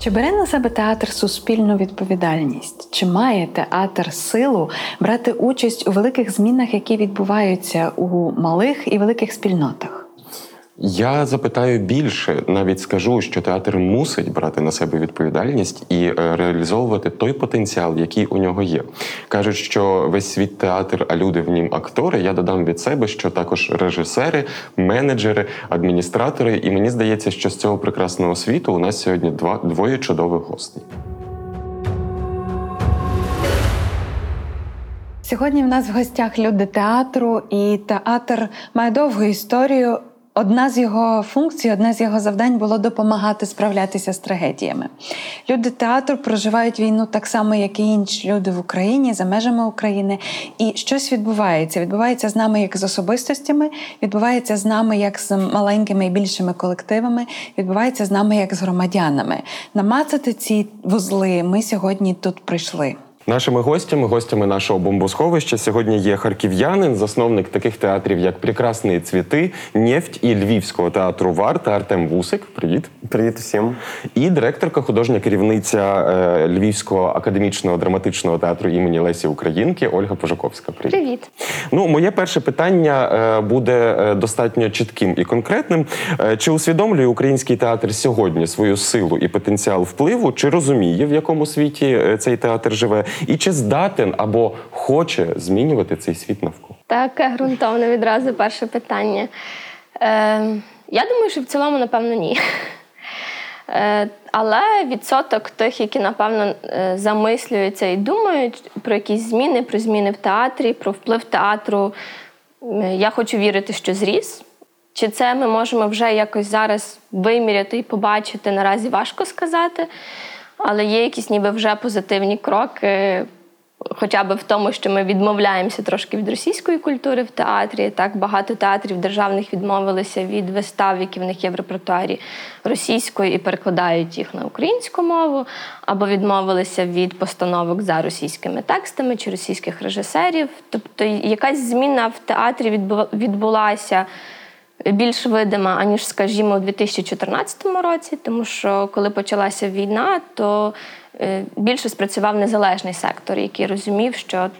Чи бере на себе театр суспільну відповідальність? Чи має театр силу брати участь у великих змінах, які відбуваються у малих і великих спільнотах? Я запитаю більше, навіть скажу, що театр мусить брати на себе відповідальність і е, реалізовувати той потенціал, який у нього є. Кажуть, що весь світ театр, а люди в нім актори. Я додам від себе, що також режисери, менеджери, адміністратори. І мені здається, що з цього прекрасного світу у нас сьогодні два двоє чудових гостей. Сьогодні в нас в гостях люди театру, і театр має довгу історію. Одна з його функцій, одне з його завдань було допомагати справлятися з трагедіями. Люди театру проживають війну так само, як і інші люди в Україні за межами України. І щось відбувається. Відбувається з нами як з особистостями, відбувається з нами як з маленькими і більшими колективами, відбувається з нами як з громадянами. Намацати ці вузли ми сьогодні тут прийшли. Нашими гостями, гостями нашого бомбосховища сьогодні є харків'янин, засновник таких театрів, як Прекрасні цвіти, Нефть і Львівського театру Варта Артем Вусик. Привіт. Привіт всім. І директорка, художня керівниця е, Львівського академічного драматичного театру імені Лесі Українки Ольга Пожаковська. Привіт. Привіт. Ну, моє перше питання е, буде е, достатньо чітким і конкретним. Е, Чи усвідомлює український театр сьогодні свою силу і потенціал впливу? Чи розуміє, в якому світі цей театр живе? І чи здатен або хоче змінювати цей світ навколо? Таке ґрунтовне відразу перше питання. Е, я думаю, що в цілому, напевно, ні. Е, але відсоток тих, які, напевно, е, замислюються і думають про якісь зміни, про зміни в театрі, про вплив театру, е, я хочу вірити, що зріс. Чи це ми можемо вже якось зараз виміряти і побачити, наразі важко сказати. Але є якісь ніби вже позитивні кроки, хоча б в тому, що ми відмовляємося трошки від російської культури в театрі. Так багато театрів державних відмовилися від вистав, які в них є в репертуарі російською, і перекладають їх на українську мову, або відмовилися від постановок за російськими текстами чи російських режисерів. Тобто якась зміна в театрі відбулася більш видима, аніж, скажімо, у 2014 році, тому що коли почалася війна, то е, більше спрацював незалежний сектор, який розумів, що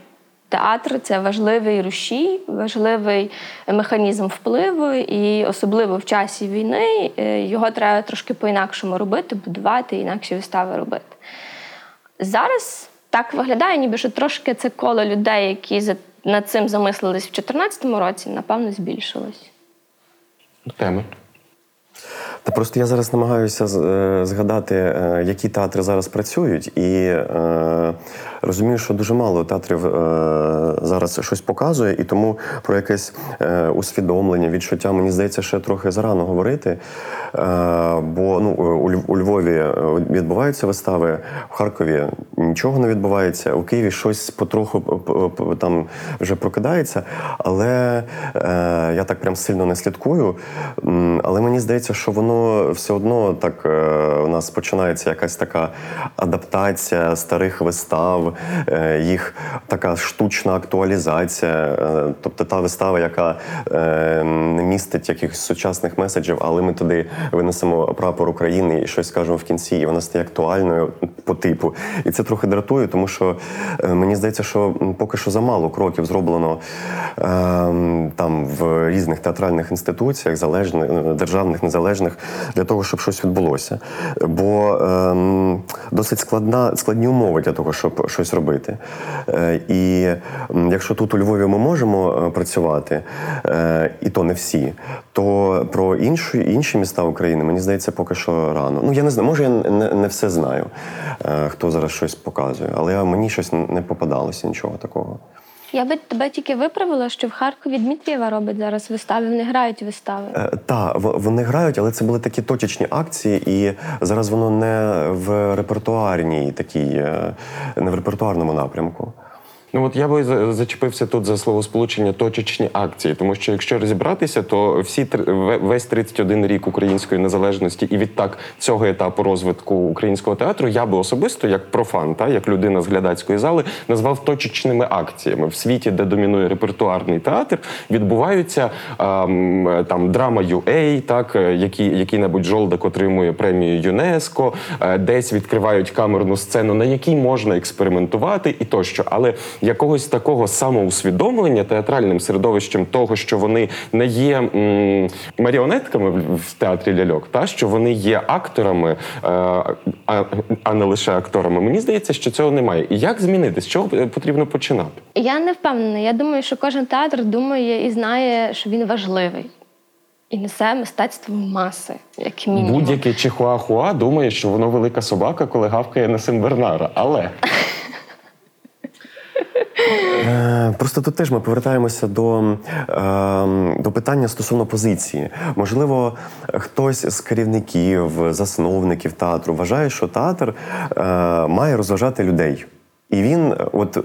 театр це важливий рушій, важливий механізм впливу, і особливо в часі війни е, його треба трошки по-інакшому робити, будувати інакші вистави робити. Зараз так виглядає, ніби що трошки це коло людей, які над цим замислились в 2014 році, напевно, збільшилось теми. Та просто я зараз намагаюся е, згадати, е, які театри зараз працюють, і е, розумію, що дуже мало театрів е, зараз щось показує, і тому про якесь е, усвідомлення, відчуття, мені здається, ще трохи зарано говорити. Е, бо ну, у, у Львові е, відбуваються вистави, в Харкові нічого не відбувається, у Києві щось потроху там вже прокидається, але е, я так прям сильно не слідкую. Але мені здається, що воно все одно так е, у нас починається якась така адаптація старих вистав, е, їх така штучна актуалізація. Е, тобто та вистава, яка не містить якихось сучасних меседжів, але ми туди винесемо прапор України і щось скажемо в кінці, і вона стає актуальною по типу. І це трохи дратує, тому що мені здається, що поки що замало кроків зроблено там в різних театральних інституціях, залежних, е, державних, незалежних, для того, щоб щось відбулося. Бо ем, досить складна, складні умови для того, щоб щось робити. Е, і якщо тут у Львові ми можемо е, працювати, е, і то не всі, то про інші, інші міста України, мені здається, поки що рано. Ну, я не знаю, може, я не, не все знаю, хто зараз щось показує, але мені щось не попадалося нічого такого. Я би тебе тільки виправила, що в Харкові Дмитрієва робить зараз вистави, вони грають вистави. Е, так, вони грають, але це були такі точечні акції, і зараз воно не в репертуарній такій, е, не в репертуарному напрямку. Ну от я би за- зачепився тут за словосполучення точечні акції, тому що якщо розібратися, то всі весь 31 рік української незалежності і відтак цього етапу розвитку українського театру я би особисто, як профан, та як людина з глядацької зали, назвав точечними акціями в світі, де домінує репертуарний театр, відбуваються ем, там драма UA, так е, які який-небудь жолдак отримує премію ЮНЕСКО, е, десь відкривають камерну сцену, на якій можна експериментувати і тощо. Але якогось такого самоусвідомлення театральним середовищем того, що вони не є м, маріонетками в- театрі ляльок, та що вони є акторами, е, а, а не лише акторами. Мені здається, що цього немає. І як змінити? З чого потрібно починати? Я не впевнена. Я думаю, що кожен театр думає і знає, що він важливий. І несе мистецтво в маси, як мінімум. Будь-який чихуахуа думає, що воно велика собака, коли гавкає на Симбернара. Але Просто тут теж ми повертаємося до, е, до питання стосовно позиції. Можливо, хтось з керівників, засновників театру вважає, що театр е, має розважати людей. І він е, от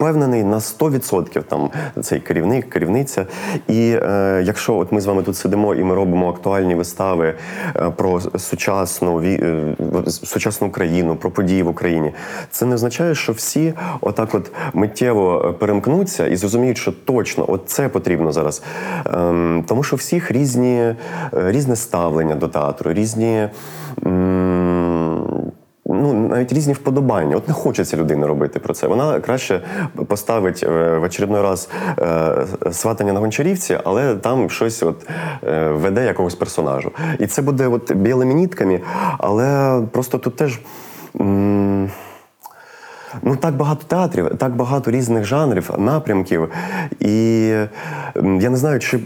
впевнений на 100% там цей керівник, керівниця. І е, якщо от ми з вами тут сидимо і ми робимо актуальні вистави е, про сучасну е, сучасну Україну, про події в Україні, це не означає, що всі отак, от миттєво е, перемкнуться і зрозуміють, що точно от це потрібно зараз. Ем, тому що всіх різні, е, різне ставлення до театру, різні. м, навіть різні вподобання. От не хочеться людини робити про це. Вона краще поставить е, в очередной раз е, сватання на гончарівці, але там щось от е, веде якогось персонажу. І це буде от білими нітками, але просто тут теж. Ну, так багато театрів, так багато різних жанрів, напрямків. І я не знаю, чи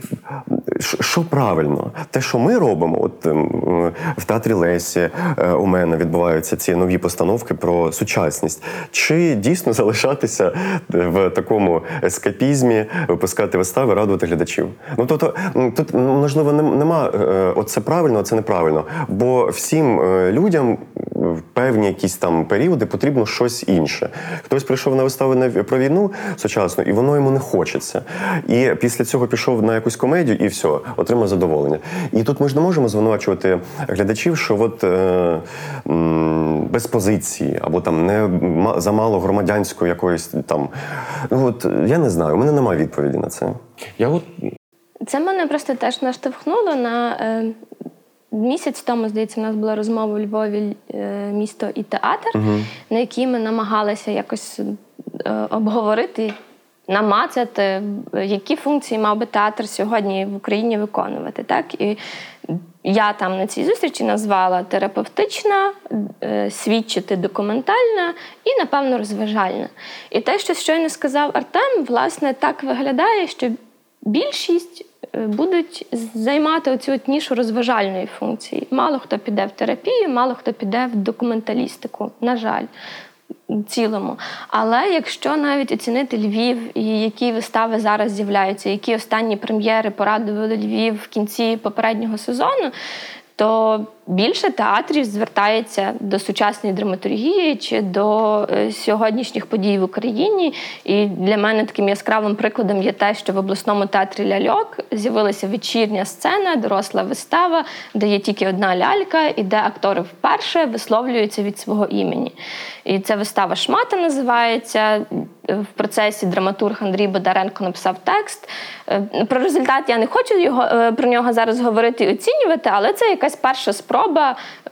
що правильно. Те, що ми робимо, от ем, в театрі Лесі е, у мене відбуваються ці нові постановки про сучасність. Чи дійсно залишатися в такому ескапізмі, випускати вистави, радувати глядачів? Ну тобто, тут можливо нема е, оце правильно, це неправильно. Бо всім е, людям в певні якісь там періоди потрібно щось інше. Хтось прийшов на виставу на про війну сучасну, і воно йому не хочеться. І після цього пішов на якусь комедію, і все, отримав задоволення. І тут ми ж не можемо звинувачувати глядачів, що от е, м, без позиції, або там не ма- замало громадянської якоїсь там. Ну от я не знаю, у мене немає відповіді на це. я от Це мене просто теж наштовхнуло на е, місяць тому, здається, у нас була розмова у Львові е, місто і театр, на якій ми намагалися якось е, обговорити, намацати, які функції мав би театр сьогодні в Україні виконувати. Так? І я там на цій зустрічі назвала терапевтична, е, свідчити документальна і, напевно, розважальна. І те, що щойно сказав Артем, власне, так виглядає, що більшість будуть займати оцю от нішу розважальної функції. Мало хто піде в терапію, мало хто піде в документалістику. На жаль. Цілому. Але якщо навіть оцінити Львів і які вистави зараз з'являються, які останні прем'єри порадували Львів в кінці попереднього сезону, то більше театрів звертається до сучасної драматургії чи до е, сьогоднішніх подій в Україні. І для мене таким яскравим прикладом є те, що в обласному театрі ляльок з'явилася вечірня сцена, доросла вистава, де є тільки одна лялька, і де актори вперше висловлюються від свого імені. І ця вистава Шмата називається. В процесі драматург Андрій Бодаренко написав текст. Е, Про результат я не хочу його е, про нього зараз говорити і оцінювати, але це якась перша спроба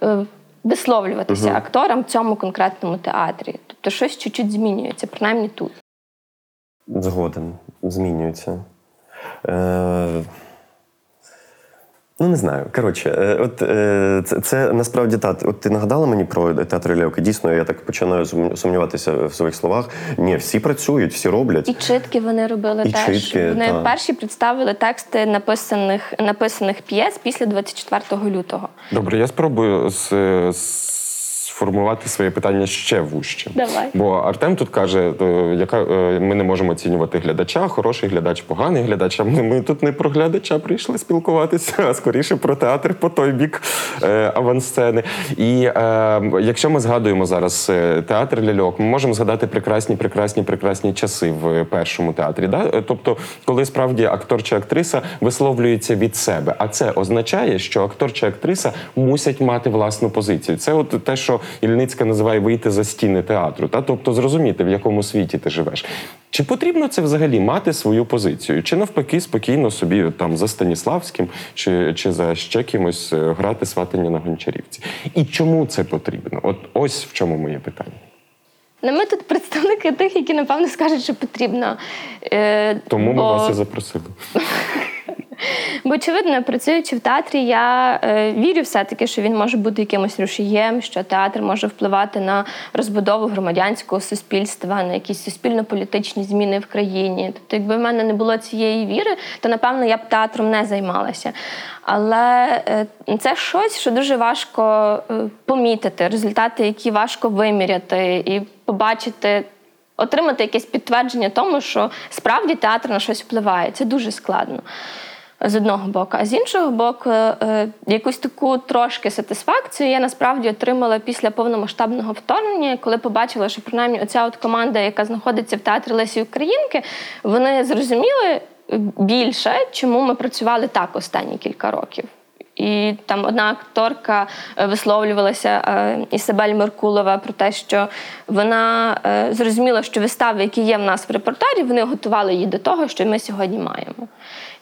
е, висловлюватися акторам в цьому конкретному театрі. Тобто щось чуть-чуть змінюється, принаймні тут. Згоден, змінюється. Е, Ну, не знаю. Коротше, е, от е, це, це насправді так. От ти нагадала мені про театр Лєвки. Дійсно, я так починаю сумніватися в своїх словах. Ні, всі працюють, всі роблять. І читки вони робили І теж. читки, вони та. перші представили тексти написаних написаних п'єс після 24 лютого. Добре, я спробую з- сформувати своє питання ще вужче. Давай. Бо Артем тут каже, е, яка е, ми не можемо оцінювати глядача, хороший глядач, поганий глядач. А ми, ми тут не про глядача прийшли спілкуватися, а скоріше про театр по той бік е, авансцени. І е, якщо ми згадуємо зараз е, театр ляльок, ми можемо згадати прекрасні, прекрасні, прекрасні часи в першому театрі. Да? Тобто, коли справді актор чи актриса висловлюється від себе. А це означає, що актор чи актриса мусять мати власну позицію. Це от те, що Ільницька називає вийти за стіни театру, та тобто зрозуміти, в якому світі ти живеш. Чи потрібно це взагалі мати свою позицію? Чи навпаки спокійно собі там за Станіславським чи, чи за ще кимось е, грати сватання на гончарівці? І чому це потрібно? От ось в чому моє питання. Ну, ми тут представники тих, які напевно скажуть, що потрібно. Е, Тому ми бо- вас і запросили. Бо, очевидно, працюючи в театрі, я е, вірю все-таки, що він може бути якимось рушієм, що театр може впливати на розбудову громадянського суспільства, на якісь суспільно-політичні зміни в країні. Тобто, якби в мене не було цієї віри, то напевно я б театром не займалася. Але е, це щось, що дуже важко е, помітити, результати, які важко виміряти і побачити. Отримати якесь підтвердження тому, що справді театр на щось впливає. Це дуже складно з одного боку. А з іншого боку, е, якусь таку трошки сатисфакцію я насправді отримала після повномасштабного вторгнення, коли побачила, що принаймні оця от команда, яка знаходиться в театрі Лесі Українки, вони зрозуміли більше, чому ми працювали так останні кілька років. І там одна акторка е, висловлювалася е, Ісабель Меркулова про те, що вона е, зрозуміла, що вистави, які є в нас в репертуарі, вони готували її до того, що ми сьогодні маємо.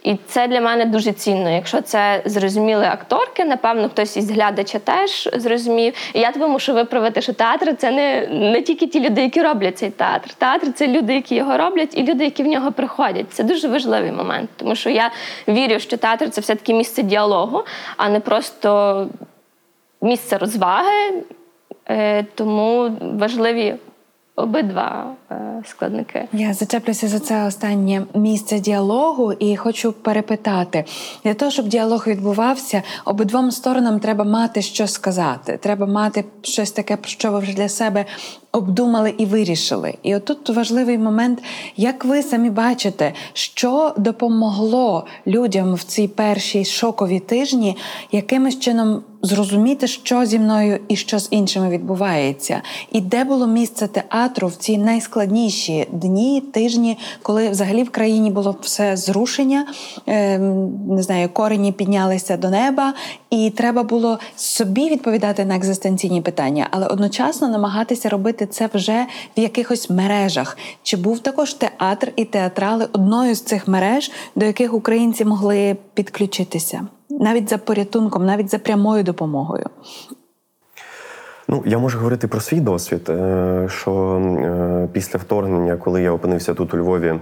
І це для мене дуже цінно. Якщо це зрозуміли акторки, напевно, хтось із глядача теж зрозумів. І я тебе мушу виправити, що театр це не, не тільки ті люди, які роблять цей театр. Театр це люди, які його роблять, і люди, які в нього приходять. Це дуже важливий момент, тому що я вірю, що театр це все-таки місце діалогу, а не просто місце розваги. Е, Тому важливі обидва е, складники. Я зачеплюся за це останнє місце діалогу і хочу перепитати: для того, щоб діалог відбувався, обидвом сторонам треба мати що сказати. Треба мати щось таке, про що ви вже для себе обдумали і вирішили. І отут важливий момент, як ви самі бачите, що допомогло людям в ці перші шокові тижні, якимось чином зрозуміти, що зі мною і що з іншими відбувається, і де було місце театру в ці найскладніші дні, тижні, коли взагалі в країні було все зрушення, е, не знаю, корені піднялися до неба, і треба було собі відповідати на екзистенційні питання, але одночасно намагатися робити це вже в якихось мережах. Чи був також театр і театрали одною з цих мереж, до яких українці могли підключитися? Навіть за порятунком, навіть за прямою допомогою. Ну, я можу говорити про свій досвід, е, що е, після вторгнення, коли я опинився тут у Львові,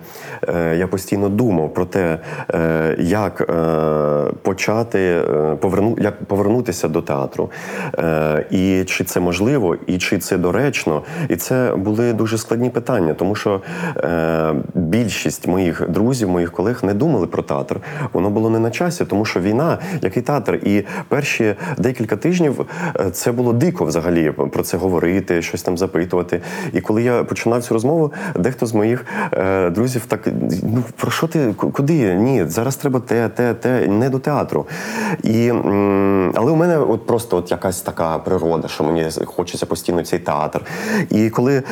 е, я постійно думав про те, як почати поверну, як повернутися до театру, і чи це можливо, і чи це доречно. І це були дуже складні питання, тому що більшість моїх друзів, моїх колег не думали про театр. Воно було не на часі, тому що війна, який театр, і перші декілька тижнів це було дико взагалі про це говорити, щось там запитувати. І коли я починав цю розмову, дехто з моїх е, друзів так: ну про що ти куди? Ні, зараз треба те, те, те, не до театру. І, але у мене от просто от якась така природа, що мені хочеться постійно цей театр. І коли е,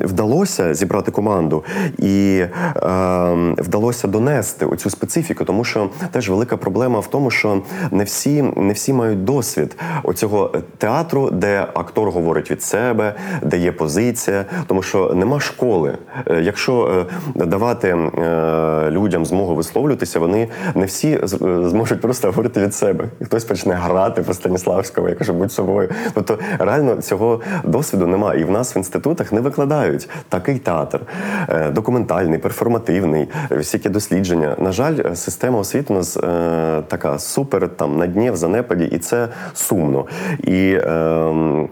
вдалося зібрати команду і е, вдалося донести оцю специфіку, тому що теж велика проблема в тому, що не всі, не всі мають досвід оцього театру де актор говорить від себе, де є позиція, тому що нема школи. Е, Якщо е, давати е, людям змогу висловлюватися, вони не всі е, зможуть просто говорити від себе. Хтось почне грати по Станіславському, я кажу, будь собою. Тобто реально цього досвіду немає. І в нас в інститутах не викладають такий театр, е, документальний, перформативний, е, всякі дослідження. На жаль, е, система освіти у нас е, така супер там на дні в занепаді, і це сумно. І ем, um,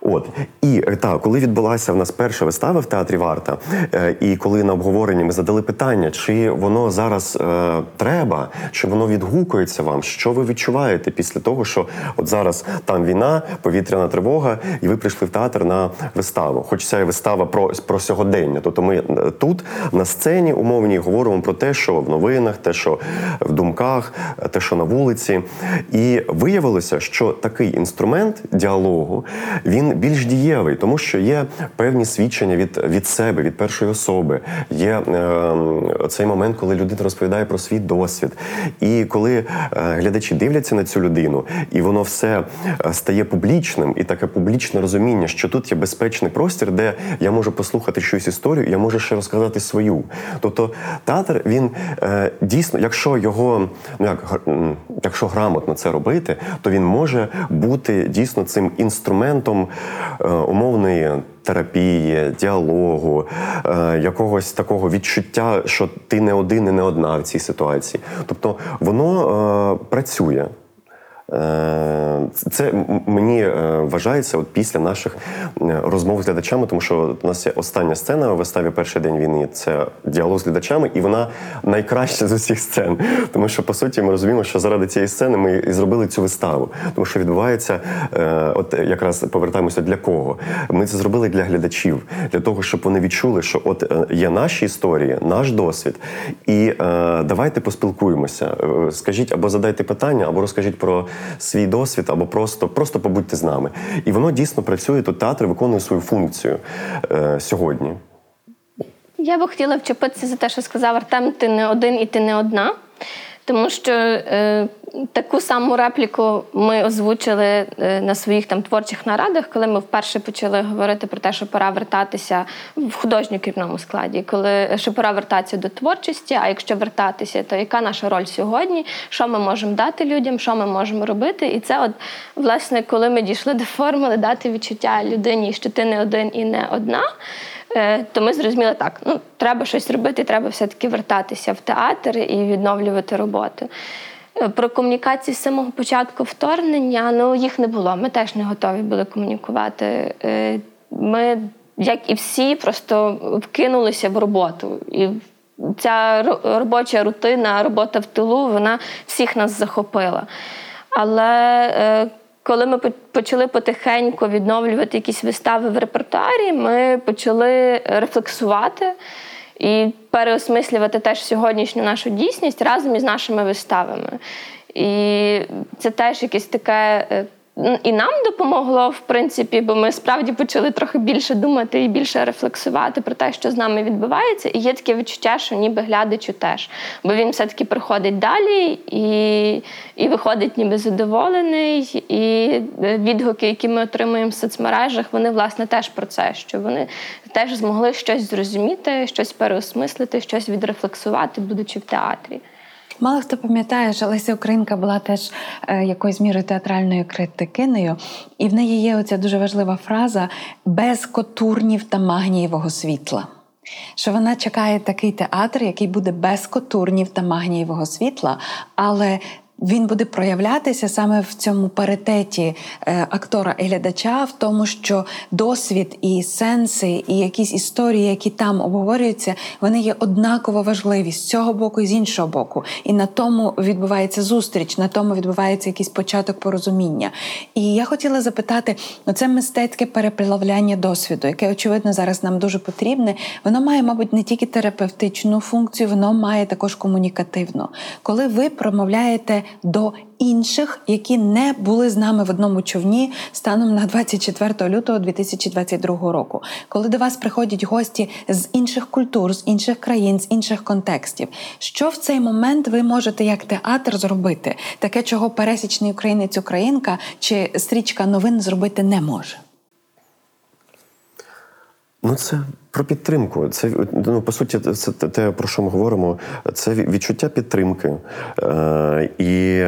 От і е, так, коли відбулася в нас перша вистава в театрі Варта, е, і коли на обговоренні ми задали питання, чи воно зараз е, треба, чи воно відгукується вам, що ви відчуваєте після того, що от зараз там війна, повітряна тривога, і ви прийшли в театр на виставу. Хоч ця вистава про, про сьогодення. Тобто ми е, тут на сцені умовній говоримо про те, що в новинах, те, що в думках, те, що на вулиці. І виявилося, що такий інструмент діалогу він більш дієвий, тому що є певні свідчення від, від себе, від першої особи. Є е, цей момент, коли людина розповідає про свій досвід. І коли е, глядачі дивляться на цю людину, і воно все е, стає публічним, і таке публічне розуміння, що тут є безпечний простір, де я можу послухати щось історію, я можу ще розказати свою. Тобто театр він е, дійсно, якщо його ну як якщо грамотно це робити, то він може бути дійсно цим інструментом умовної терапії, діалогу, е, якогось такого відчуття, що ти не один і не одна в цій ситуації. Тобто воно е, працює. Е, Це мені е, вважається от після наших е, розмов з глядачами, тому що у нас є остання сцена у виставі Перший день війни це діалог з глядачами, і вона найкраща з усіх сцен. Тому що по суті ми розуміємо, що заради цієї сцени ми і зробили цю виставу. Тому що відбувається, от якраз повертаємося для кого. Ми це зробили для глядачів, для того, щоб вони відчули, що от є наші історії, наш досвід, і давайте поспілкуємося. Скажіть або задайте питання, або розкажіть про свій досвід, або просто, просто побудьте з нами. І воно дійсно працює. Тут театр виконує свою функцію е, сьогодні. Я би хотіла вчепитися за те, що сказав Артем, ти не один і ти не одна. Тому що е, таку саму репліку ми озвучили е, на своїх там творчих нарадах, коли ми вперше почали говорити про те, що пора вертатися в художньо керівному складі, коли що пора вертатися до творчості. А якщо вертатися, то яка наша роль сьогодні? Що ми можемо дати людям, що ми можемо робити? І це, от власне, коли ми дійшли до формули дати відчуття людині, що ти не один і не одна. Е, то ми зрозуміли так, ну треба щось робити, треба все-таки вертатися в театр і відновлювати роботу. Е, Про комунікації з самого початку вторгнення ну їх не було. Ми теж не готові були комунікувати. Е, Ми, як і всі, просто вкинулися в роботу. І ця робоча рутина, робота в тилу, вона всіх нас захопила. Але коли ми почали потихеньку відновлювати якісь вистави в репертуарі, ми почали рефлексувати і переосмислювати теж сьогоднішню нашу дійсність разом із нашими виставами. І це теж якесь таке. І нам допомогло, в принципі, бо ми справді почали трохи більше думати і більше рефлексувати про те, що з нами відбувається. І є таке відчуття, що ніби глядачу теж. Бо він все-таки приходить далі і, і виходить ніби задоволений. І е, відгуки, які ми отримуємо в соцмережах, вони власне теж про це, що вони теж змогли щось зрозуміти, щось переосмислити, щось відрефлексувати, будучи в театрі. Мало хто пам'ятає, що Леся Українка була теж е, якоюсь мірою театральною критикинею, і в неї є оця дуже важлива фраза без котурнів та магнієвого світла. Що вона чекає такий театр, який буде без котурнів та магнієвого світла, але він буде проявлятися саме в цьому паритеті е, актора і глядача, в тому, що досвід і сенси, і якісь історії, які там обговорюються, вони є однаково важливі з цього боку і з іншого боку. І на тому відбувається зустріч, на тому відбувається якийсь початок порозуміння. І я хотіла запитати: це мистецьке переплавляння досвіду, яке очевидно зараз нам дуже потрібне. Воно має, мабуть, не тільки терапевтичну функцію, воно має також комунікативну. Коли ви промовляєте до інших, які не були з нами в одному човні станом на 24 лютого 2022 року. Коли до вас приходять гості з інших культур, з інших країн, з інших контекстів, що в цей момент ви можете як театр зробити, таке, чого пересічний українець українка чи стрічка новин зробити не може. Ну, це про підтримку. Це ну, по суті, це те, про що ми говоримо. Це відчуття підтримки. Е, І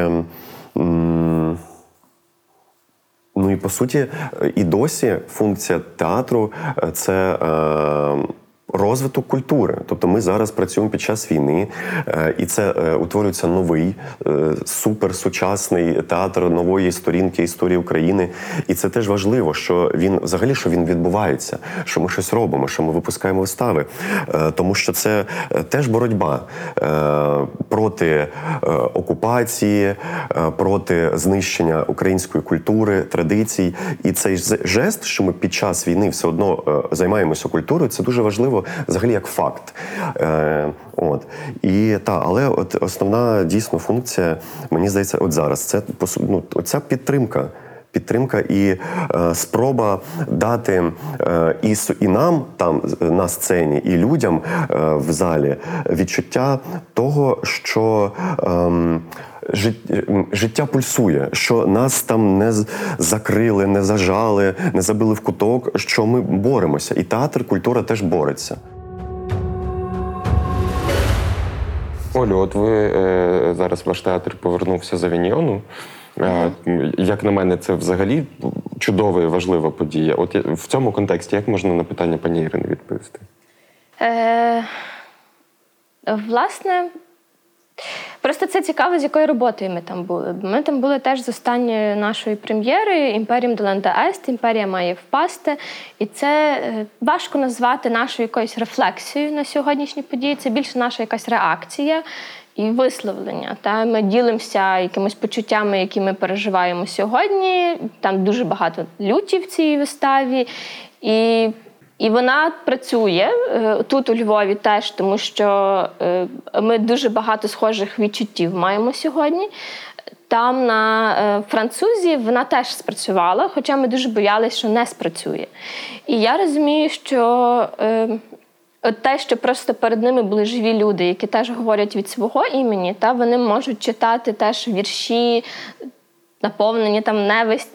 ну і по суті, і досі функція театру це. Е, розвиток культури. Тобто ми зараз працюємо під час війни, е, і це е, утворюється новий е, суперсучасний театр нової сторінки історії України. І це теж важливо, що він взагалі що він відбувається, що ми щось робимо, що ми випускаємо вистави. Тому що це теж боротьба проти окупації, проти знищення української культури, традицій. І цей жест, що ми під час війни все одно займаємося культурою, це дуже важливо взагалі як факт. Е, От і та, але от основна дійсно функція, мені здається, от зараз це ну, оця підтримка. Підтримка і е, спроба дати е, і і нам там на сцені, і людям е, в залі відчуття того, що е, життя пульсує, що нас там не закрили, не зажали, не забили в куток, що ми боремося. І театр, культура теж бореться. Олю, от ви е, зараз ваш театр повернувся з Авіньйону. Е, як на мене, це взагалі чудова і важлива подія. От в цьому контексті як можна на питання пані Ірини відповісти? Е, Власне, Просто це цікаво, з якою роботою ми там були. Ми там були теж з останньої нашої прем'єри Імперіум Долента Ест, імперія має впасти. І це е, важко назвати нашою якоюсь рефлексією на сьогоднішні події. Це більше наша якась реакція і висловлення. Та Ми ділимося якимись почуттями, які ми переживаємо сьогодні. Там дуже багато люті в цій виставі. І і вона працює е, тут у Львові теж, тому що е, ми дуже багато схожих відчуттів маємо сьогодні. Там на е, французі вона теж спрацювала, хоча ми дуже боялися, що не спрацює. І я розумію, що от те, що просто перед ними були живі люди, які теж говорять від свого імені, та вони можуть читати теж вірші наповнені там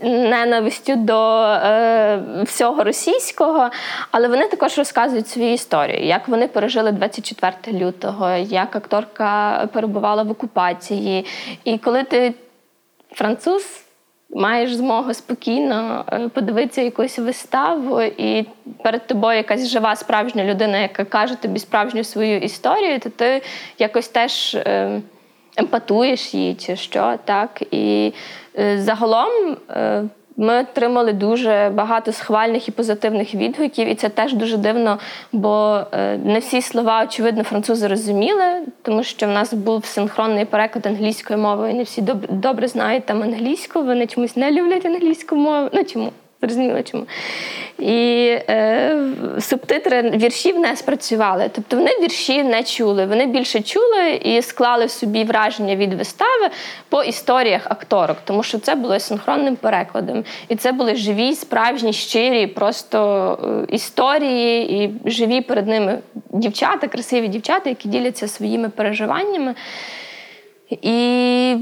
ненавистю до е, всього російського, але вони також розказують свої історії, як вони пережили 24 лютого, як акторка перебувала в окупації. І коли ти француз. Маєш змогу спокійно е, подивитися якусь виставу, і перед тобою якась жива справжня людина, яка каже тобі справжню свою історію, то ти якось теж е, емпатуєш її, чи що так. І Е, загалом е, ми отримали дуже багато схвальних і позитивних відгуків, і це теж дуже дивно, бо е, не всі слова, очевидно, французи розуміли, тому що в нас був синхронний переклад англійською мовою, не всі добре знають там англійську, вони чомусь не люблять англійську мову. Ну чому? Зрозуміло чому. І е, субтитри віршів не спрацювали. Тобто вони вірші не чули. Вони більше чули і склали собі враження від вистави по історіях акторок, тому що це було синхронним перекладом. І це були живі, справжні, щирі, просто е, історії, і живі перед ними дівчата, красиві дівчата, які діляться своїми переживаннями. І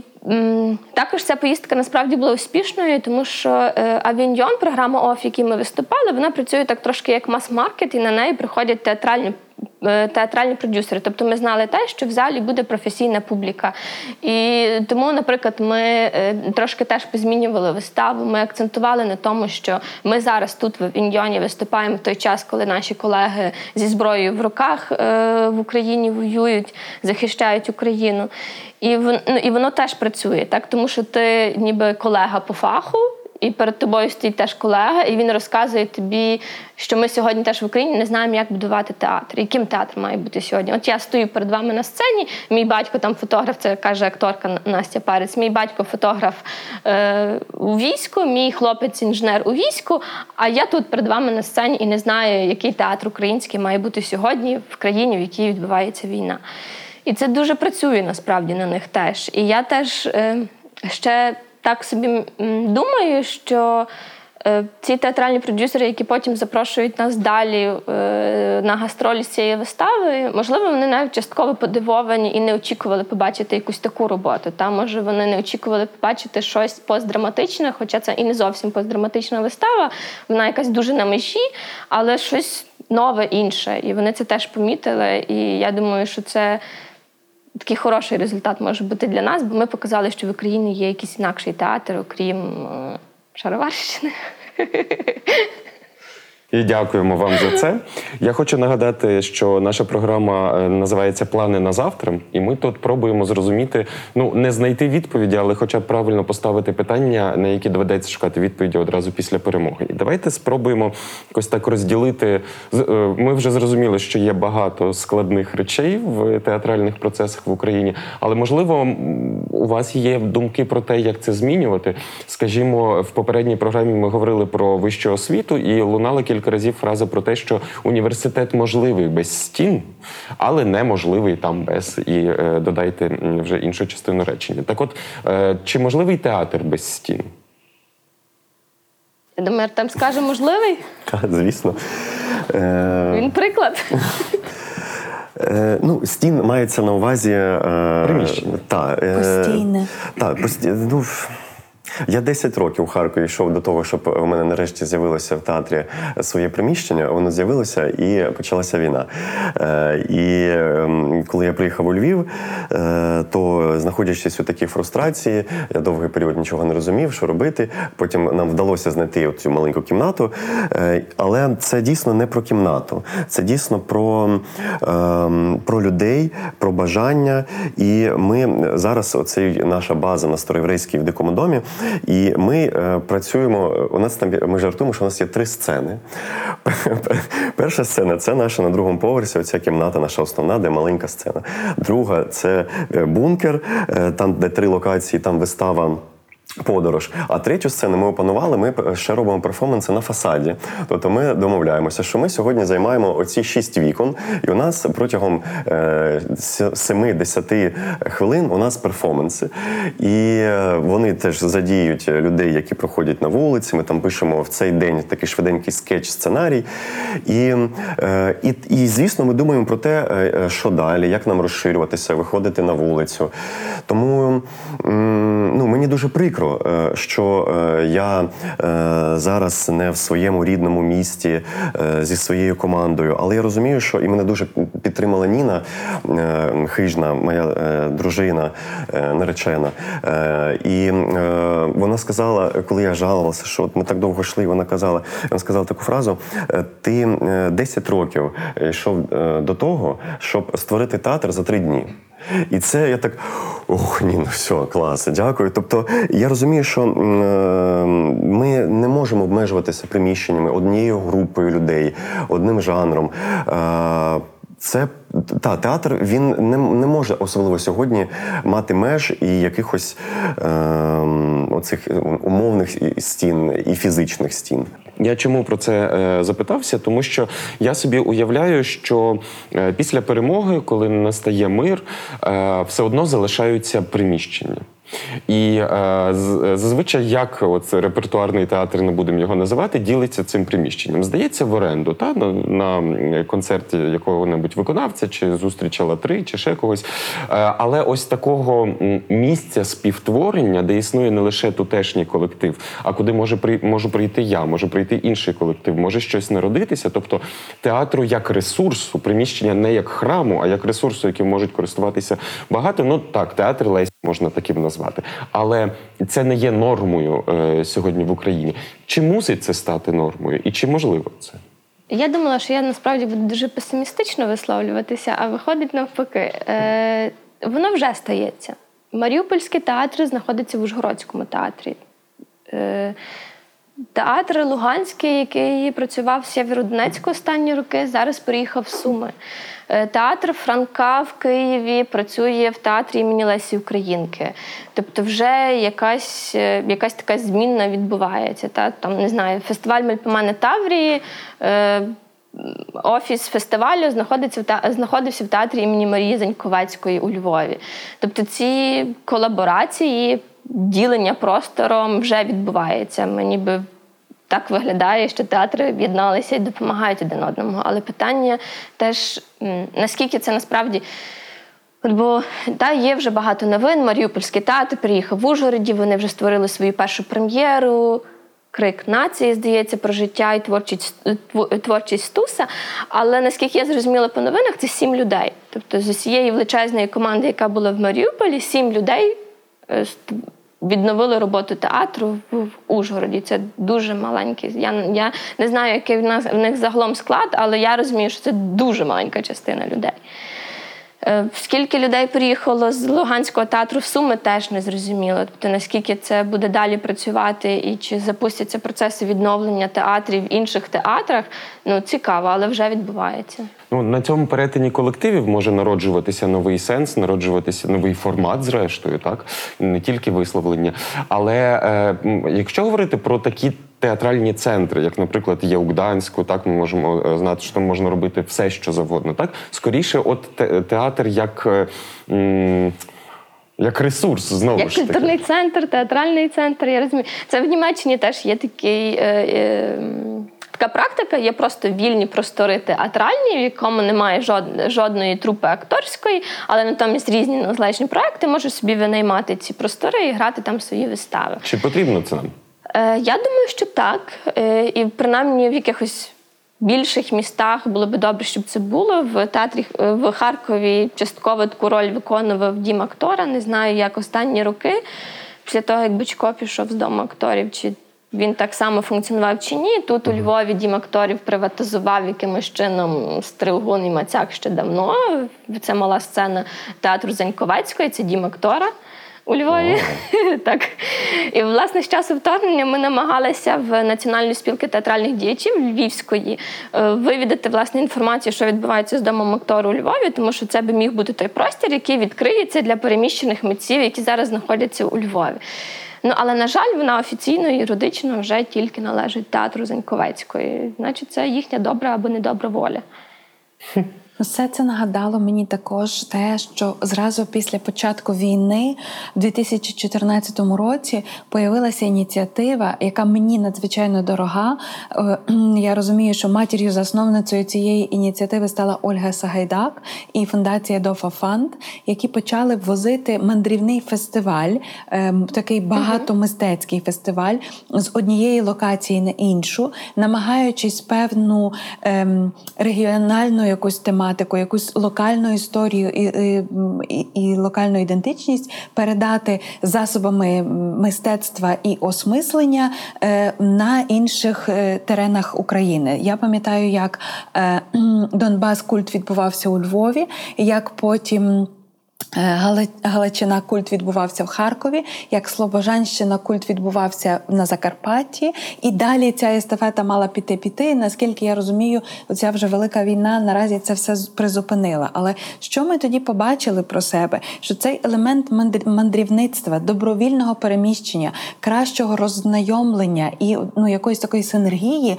також ця поїздка насправді була успішною, тому що е, Авіньйон, програма ОФ, якій ми виступали, вона працює так трошки як мас-маркет, і на неї приходять театральні Е, театральні продюсери. Тобто ми знали те, що в залі буде професійна публіка. І тому, наприклад, ми е, трошки теж позмінювали виставу. Ми акцентували на тому, що ми зараз тут в Іньйоні виступаємо в той час, коли наші колеги зі зброєю в руках е, в Україні воюють, захищають Україну. І воно, ну, і воно теж працює, так тому що ти ніби колега по фаху і перед тобою стоїть теж колега, і він розказує тобі, що ми сьогодні теж в Україні не знаємо, як будувати театр, яким театр має бути сьогодні. От я стою перед вами на сцені. Мій батько там фотограф, це каже акторка Настя Парець. Мій батько фотограф е, у війську, мій хлопець інженер у війську. А я тут перед вами на сцені і не знаю, який театр український має бути сьогодні в країні, в якій відбувається війна. І це дуже працює насправді на них теж. І я теж е, ще так собі думаю, що. Е, ці театральні продюсери, які потім запрошують нас далі е, на гастролі з цієї вистави, можливо, вони навіть частково подивовані і не очікували побачити якусь таку роботу. Та може вони не очікували побачити щось постдраматичне, хоча це і не зовсім постдраматична вистава, вона якась дуже на межі, але щось нове інше. І вони це теж помітили. І я думаю, що це. Такий хороший результат може бути для нас, бо ми показали, що в Україні є якийсь інакший театр, окрім е, Шароварщини. І дякуємо вам за це. Я хочу нагадати, що наша програма е, називається Плани на завтра, і ми тут пробуємо зрозуміти, ну не знайти відповіді, але хоча б правильно поставити питання, на які доведеться шукати відповіді одразу після перемоги. І давайте спробуємо якось так розділити. Е, ми вже зрозуміли, що є багато складних речей в театральних процесах в Україні, але можливо у вас є думки про те, як це змінювати. Скажімо, в попередній програмі ми говорили про вищу освіту і лунали кілька кілька разів фраза про те, що університет можливий без стін, але неможливий там без. І е, додайте вже іншу частину речення. Так, от е, чи можливий театр без стін? Я думаю, там скаже можливий? Так, звісно. Е, Він приклад. Ну, Стін мається на увазі. Приміщення. Постійне. Так, постійне. Я 10 років у Харкові йшов до того, щоб у мене нарешті з'явилося в театрі своє приміщення. Воно з'явилося і почалася війна. Е, і ем, коли я приїхав у Львів, е, то знаходячись у такій фрустрації, я довгий період нічого не розумів, що робити. Потім нам вдалося знайти цю маленьку кімнату. Е, але це дійсно не про кімнату, це дійсно про, ем, про людей, про бажання. І ми зараз, оцей наша база на староєврейській в дикому домі. І ми е, працюємо. У нас там ми жартуємо, що у нас є три сцени. Перша сцена це наша на другому поверсі. Оця кімната, наша основна, де маленька сцена. Друга це е, бункер, е, там де три локації, там вистава. Подорож, а третю сцену ми опанували. Ми ще робимо перформанси на фасаді. Тобто ми домовляємося, що ми сьогодні займаємо оці шість вікон, і у нас протягом е, 7-10 хвилин у нас перформанси. І е, вони теж задіють людей, які проходять на вулиці. Ми там пишемо в цей день такий швиденький скетч-сценарій. І, е, і, і, звісно, ми думаємо про те, е, що далі, як нам розширюватися, виходити на вулицю. Тому ну, мені дуже прикро прикро, е, що е, я е, зараз не в своєму рідному місті зі своєю командою, але я розумію, що і мене дуже підтримала Ніна хижна, моя дружина наречена. І вона сказала, коли я жалувалася, що от ми так довго йшли, вона казала, вона сказала таку фразу: ти 10 років йшов до того, щоб створити театр за три дні. І це я так ох, ні, ну все, клас, дякую. Тобто я розумію, що е, ми не можемо обмежуватися приміщеннями однією групою людей, одним жанром. Е, це та театр він не не може особливо сьогодні мати меж і якихось е, оцих умовних стін і фізичних стін. Я чому про це е, запитався? Тому що я собі уявляю, що е, після перемоги, коли настає мир, е, все одно залишаються приміщення. І е, зазвичай, як от репертуарний театр, не будемо його називати, ділиться цим приміщенням. Здається, в оренду та на, на концерті якого-небудь виконавця, чи зустріча латри, чи ще когось. Е, але ось такого місця співтворення, де існує не лише тутешній колектив, а куди може при можу прийти я, може прийти інший колектив, може щось народитися. Тобто театру як ресурсу, приміщення не як храму, а як ресурсу, яким можуть користуватися багато. Ну так, театр Лесі можна таким назвати. Але це не є нормою е, сьогодні в Україні. Чи мусить це стати нормою, і чи можливо це? Я думала, що я насправді буду дуже песимістично висловлюватися, а виходить навпаки. Е, Воно вже стається. Маріупольський театр знаходиться в Ужгородському театрі. Е, Театр Луганський, який працював в Сєвєродонецьку останні роки, зараз переїхав в Суми. Е, театр Франка в Києві працює в театрі імені Лесі Українки. Тобто, вже якась е, якась така змінна відбувається. Та? Там не знаю, фестиваль Мельпомани Таврії. Е, офіс фестивалю знаходиться в знаходився в театрі імені Марії Заньковецької у Львові. Тобто ці колаборації, ділення простором вже відбувається. Мені би так виглядає, що театри об'єдналися і допомагають один одному. Але питання теж, наскільки це насправді. Бо та, є вже багато новин. Маріупольський театр приїхав в Ужгороді, вони вже створили свою першу прем'єру. Крик нації, здається, про життя і творчість, тво- творчість Стуса. Але наскільки я зрозуміла по новинах, це сім людей. Тобто з усієї величезної команди, яка була в Маріуполі, сім людей е, відновили роботу театру в, Ужгороді. Це дуже маленький. Я, я не знаю, який в нас в них загалом склад, але я розумію, що це дуже маленька частина людей. Е, Скільки людей приїхало з Луганського театру в Суми, теж не зрозуміло. Тобто наскільки це буде далі працювати, і чи запустяться процеси відновлення театрів в інших театрах, ну цікаво, але вже відбувається. Ну, на цьому перетині колективів може народжуватися новий сенс, народжуватися новий формат, зрештою, так не тільки висловлення. Але е, якщо говорити про такі театральні центри, як, наприклад, є у Гданську, так ми можемо е, знати, що там можна робити все, що завгодно. Так скоріше, от те- театр як. е, м, як ресурс знову Як ж таки. культурний центр, театральний центр, я розумію. Це в Німеччині теж є такий. Е, е, Така практика є просто вільні простори театральні, в якому немає жод- жодної трупи акторської, але натомість різні незалежні проекти можуть собі винаймати ці простори і грати там свої вистави. Чи потрібно це нам? Е, Я думаю, що так. Е, І принаймні в якихось більших містах було би добре, щоб це було. В театрі е, в Харкові частково таку роль виконував дім актора. Не знаю, як останні роки, після того, як Бичко пішов з дому акторів, чи він так само функціонував чи ні. Тут у Львові дім акторів приватизував якимось чином Стригун і Мацяк ще давно. Це мала сцена театру Заньковецької, це дім актора у Львові. так. І власне з часу вторгнення ми намагалися в Національної спілки театральних діячів Львівської е, вивідати власне інформацію, що відбувається з домом актору у Львові, тому що це би міг бути той простір, який відкриється для переміщених митців, які зараз знаходяться у Львові. Ну, але, на жаль, вона офіційно і юридично вже тільки належить театру Заньковецької. Значить, це їхня добра або недобра воля. Все це нагадало мені також те, що зразу після початку війни, в 2014 році, появилася ініціатива, яка мені надзвичайно дорога. Е, Я розумію, що матір'ю засновницею цієї ініціативи стала Ольга Сагайдак і фундація Дофа Фанд, які почали ввозити мандрівний фестиваль, ем, такий багатомистецький фестиваль з однієї локації на іншу, намагаючись певну ем, регіональну якусь тематику, якусь локальну історію і, і, і, і локальну ідентичність передати засобами мистецтва і осмислення е, на інших е, теренах України. Я пам'ятаю, як е, Донбас культ відбувався у Львові, як потім. Галичина культ відбувався в Харкові, як Слобожанщина культ відбувався на Закарпатті, і далі ця естафета мала піти піти. Наскільки я розумію, ця вже велика війна наразі це все призупинила. Але що ми тоді побачили про себе? Що цей елемент мандрівництва, добровільного переміщення, кращого роззнайомлення і ну якоїсь такої синергії,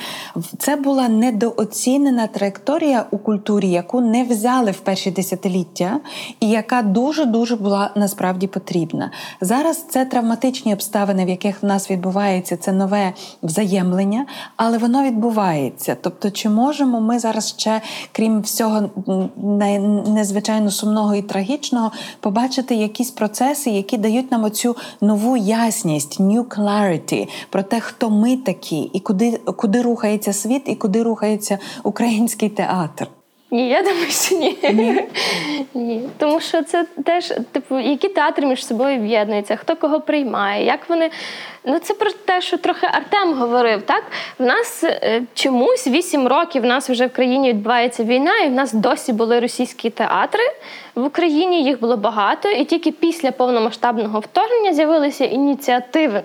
це була недооцінена траєкторія у культурі, яку не взяли в перші десятиліття, і яка дуже дуже була насправді потрібна. Зараз це травматичні обставини, в яких в нас відбувається це нове взаємлення, але воно відбувається. Тобто, чи можемо ми зараз ще, крім всього незвичайно сумного і трагічного, побачити якісь процеси, які дають нам оцю нову ясність, new clarity про те, хто ми такі, і куди, куди рухається світ, і куди рухається український театр. Ні, я думаю, що ні. Ні. Тому що це теж, типу, які театри між собою об'єднуються, хто кого приймає, як вони. Ну, це про те, що трохи Артем говорив. Так, в нас е, чомусь 8 років в нас вже в країні відбувається війна, і в нас досі були російські театри в Україні. Їх було багато, і тільки після повномасштабного вторгнення з'явилися ініціативи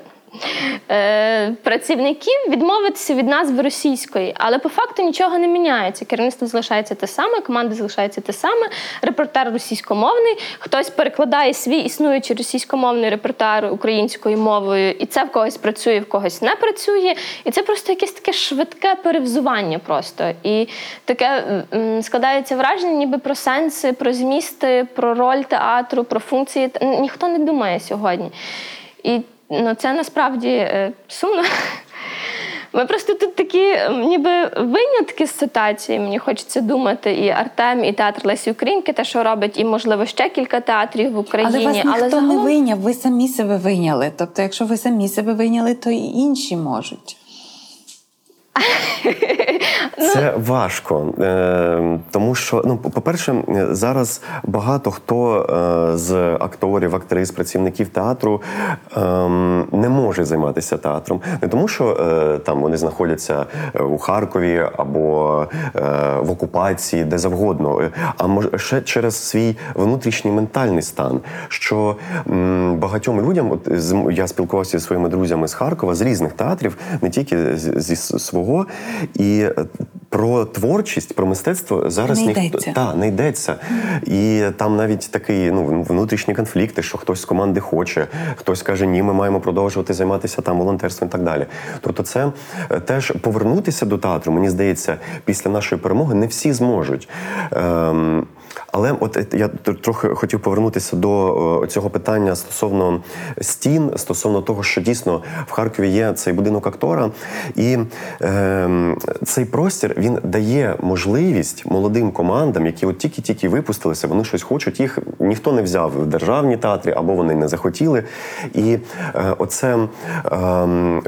е, працівників відмовитися від назви російської, але по факту нічого не міняється. Керівництво залишається те саме, команда залишається те саме, репортер російськомовний, хтось перекладає свій існуючий російськомовний репортер українською мовою, і це в когось працює, в когось не працює. І це просто якесь таке швидке перевзування. Просто і таке складається враження, ніби про сенси, про змісти, про роль театру, про функції. Ніхто не думає сьогодні. І ну, це насправді е, сумно. Ми просто тут такі, ніби винятки з ситуації. Мені хочеться думати, і Артем, і театр Лесі Українки, те, що робить, і можливо ще кілька театрів в Україні. Але вас ніхто Але загалом... не виняв, ви самі себе виняли. Тобто, якщо ви самі себе виняли, то і інші можуть. Це важко, е, тому що ну, по-перше, зараз багато хто е, з акторів, актрис, працівників театру ем, не може займатися театром. Не тому, що е, там вони знаходяться у Харкові або в окупації, де завгодно, а може ще через свій внутрішній ментальний стан. Що багатьом людям, от я спілкувався зі своїми друзями з Харкова, з різних театрів, не тільки зі свого. І е, про творчість, про мистецтво зараз не ніхто та, не йдеться. І там навіть такий ну, внутрішні конфлікти, що хтось з команди хоче, хтось каже, ні, ми маємо продовжувати займатися там волонтерством і так далі. Тобто, це е, теж повернутися до театру, мені здається, після нашої перемоги не всі зможуть. Ем, але от е, я трохи хотів повернутися до цього питання стосовно стін, стосовно того, що дійсно в Харкові є цей будинок актора, і е, цей простір він дає можливість молодим командам, які от тільки-тільки випустилися, вони щось хочуть. Їх ніхто не взяв в державні театрі або вони не захотіли. І е, оце е, е,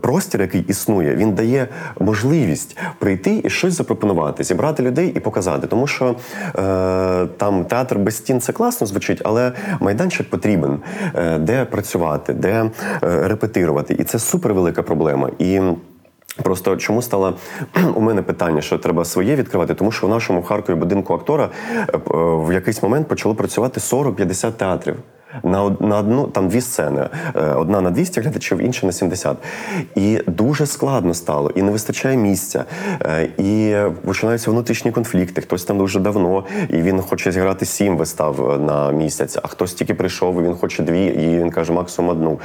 простір, який існує, він дає можливість прийти і щось запропонувати, зібрати людей і показати. Тому що е, там театр без стін це класно звучить, але майданчик потрібен, е, де працювати, де е, репетирувати. І це супервелика проблема. І Просто чому стало у мене питання, що треба своє відкривати, тому що в нашому Харкові будинку актора е, в якийсь момент почало працювати 40-50 театрів на на одну там дві сцени: е, одна на 200 глядачів, інша на 70. І дуже складно стало, і не вистачає місця. Е, і починаються внутрішні конфлікти. Хтось там дуже давно, і він хоче зіграти сім вистав на місяць, а хтось тільки прийшов, і він хоче дві, і він каже максимум одну.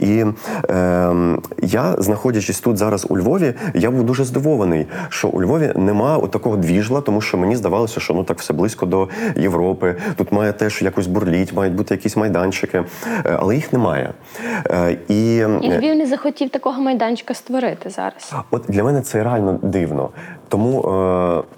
І е, я, знаходячись тут зараз у Львові, я був дуже здивований, що у Львові нема такого двіжла, тому що мені здавалося, що ну так все близько до Європи. Тут має теж якось бурліть, мають бути якісь майданчики, е, але їх немає. Е, і і Львів не захотів такого майданчика створити зараз. От для мене це реально дивно. Тому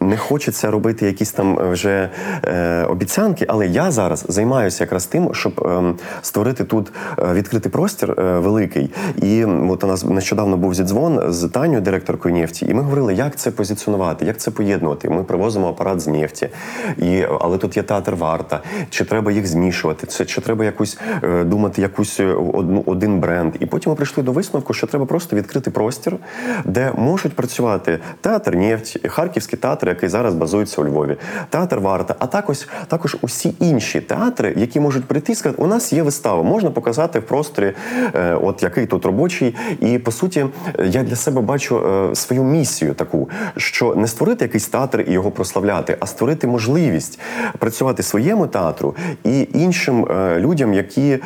е, не хочеться робити якісь там вже е, обіцянки, але я зараз займаюся якраз тим, щоб е, створити тут е, відкритий простір е, великий. І от у нас нещодавно був зідзвон з Таню, директоркою нефті, і ми говорили, як це позиціонувати, як це поєднувати. Ми привозимо апарат з нефті, і, але тут є театр варта. Чи треба їх змішувати? Це чи треба якусь е, думати, якусь одну один бренд? І потім ми прийшли до висновку, що треба просто відкрити простір, де можуть працювати театр нефті, Харківський театр, який зараз базується у Львові, театр Варта, а також також усі інші театри, які можуть прийти і сказати, у нас є вистава, можна показати в просторі, е, от який тут робочий. І по суті, я для себе бачу е, свою місію таку, що не створити якийсь театр і його прославляти, а створити можливість працювати своєму театру і іншим е, людям, які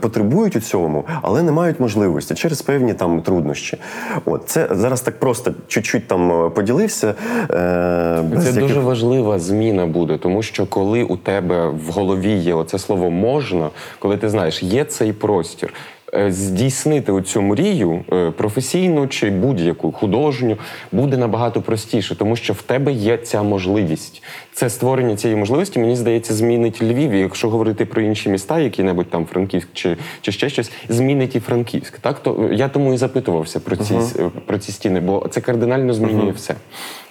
потребують у цьому, але не мають можливості через певні там труднощі. От це зараз так просто чуть-чуть там поділив подивився. Е, Це яких... дуже важлива зміна буде, тому що коли у тебе в голові є оце слово можна, коли ти знаєш, є цей простір. Е, здійснити цю мрію е, професійну чи будь-яку художню буде набагато простіше, тому що в тебе є ця можливість. Це створення цієї можливості, мені здається, змінить Львів. І Якщо говорити про інші міста, які-небудь там Франківськ чи чи ще щось, змінить і Франківськ. Так то я тому і запитувався про ці uh-huh. про ці стіни, бо це кардинально змінює uh-huh. все.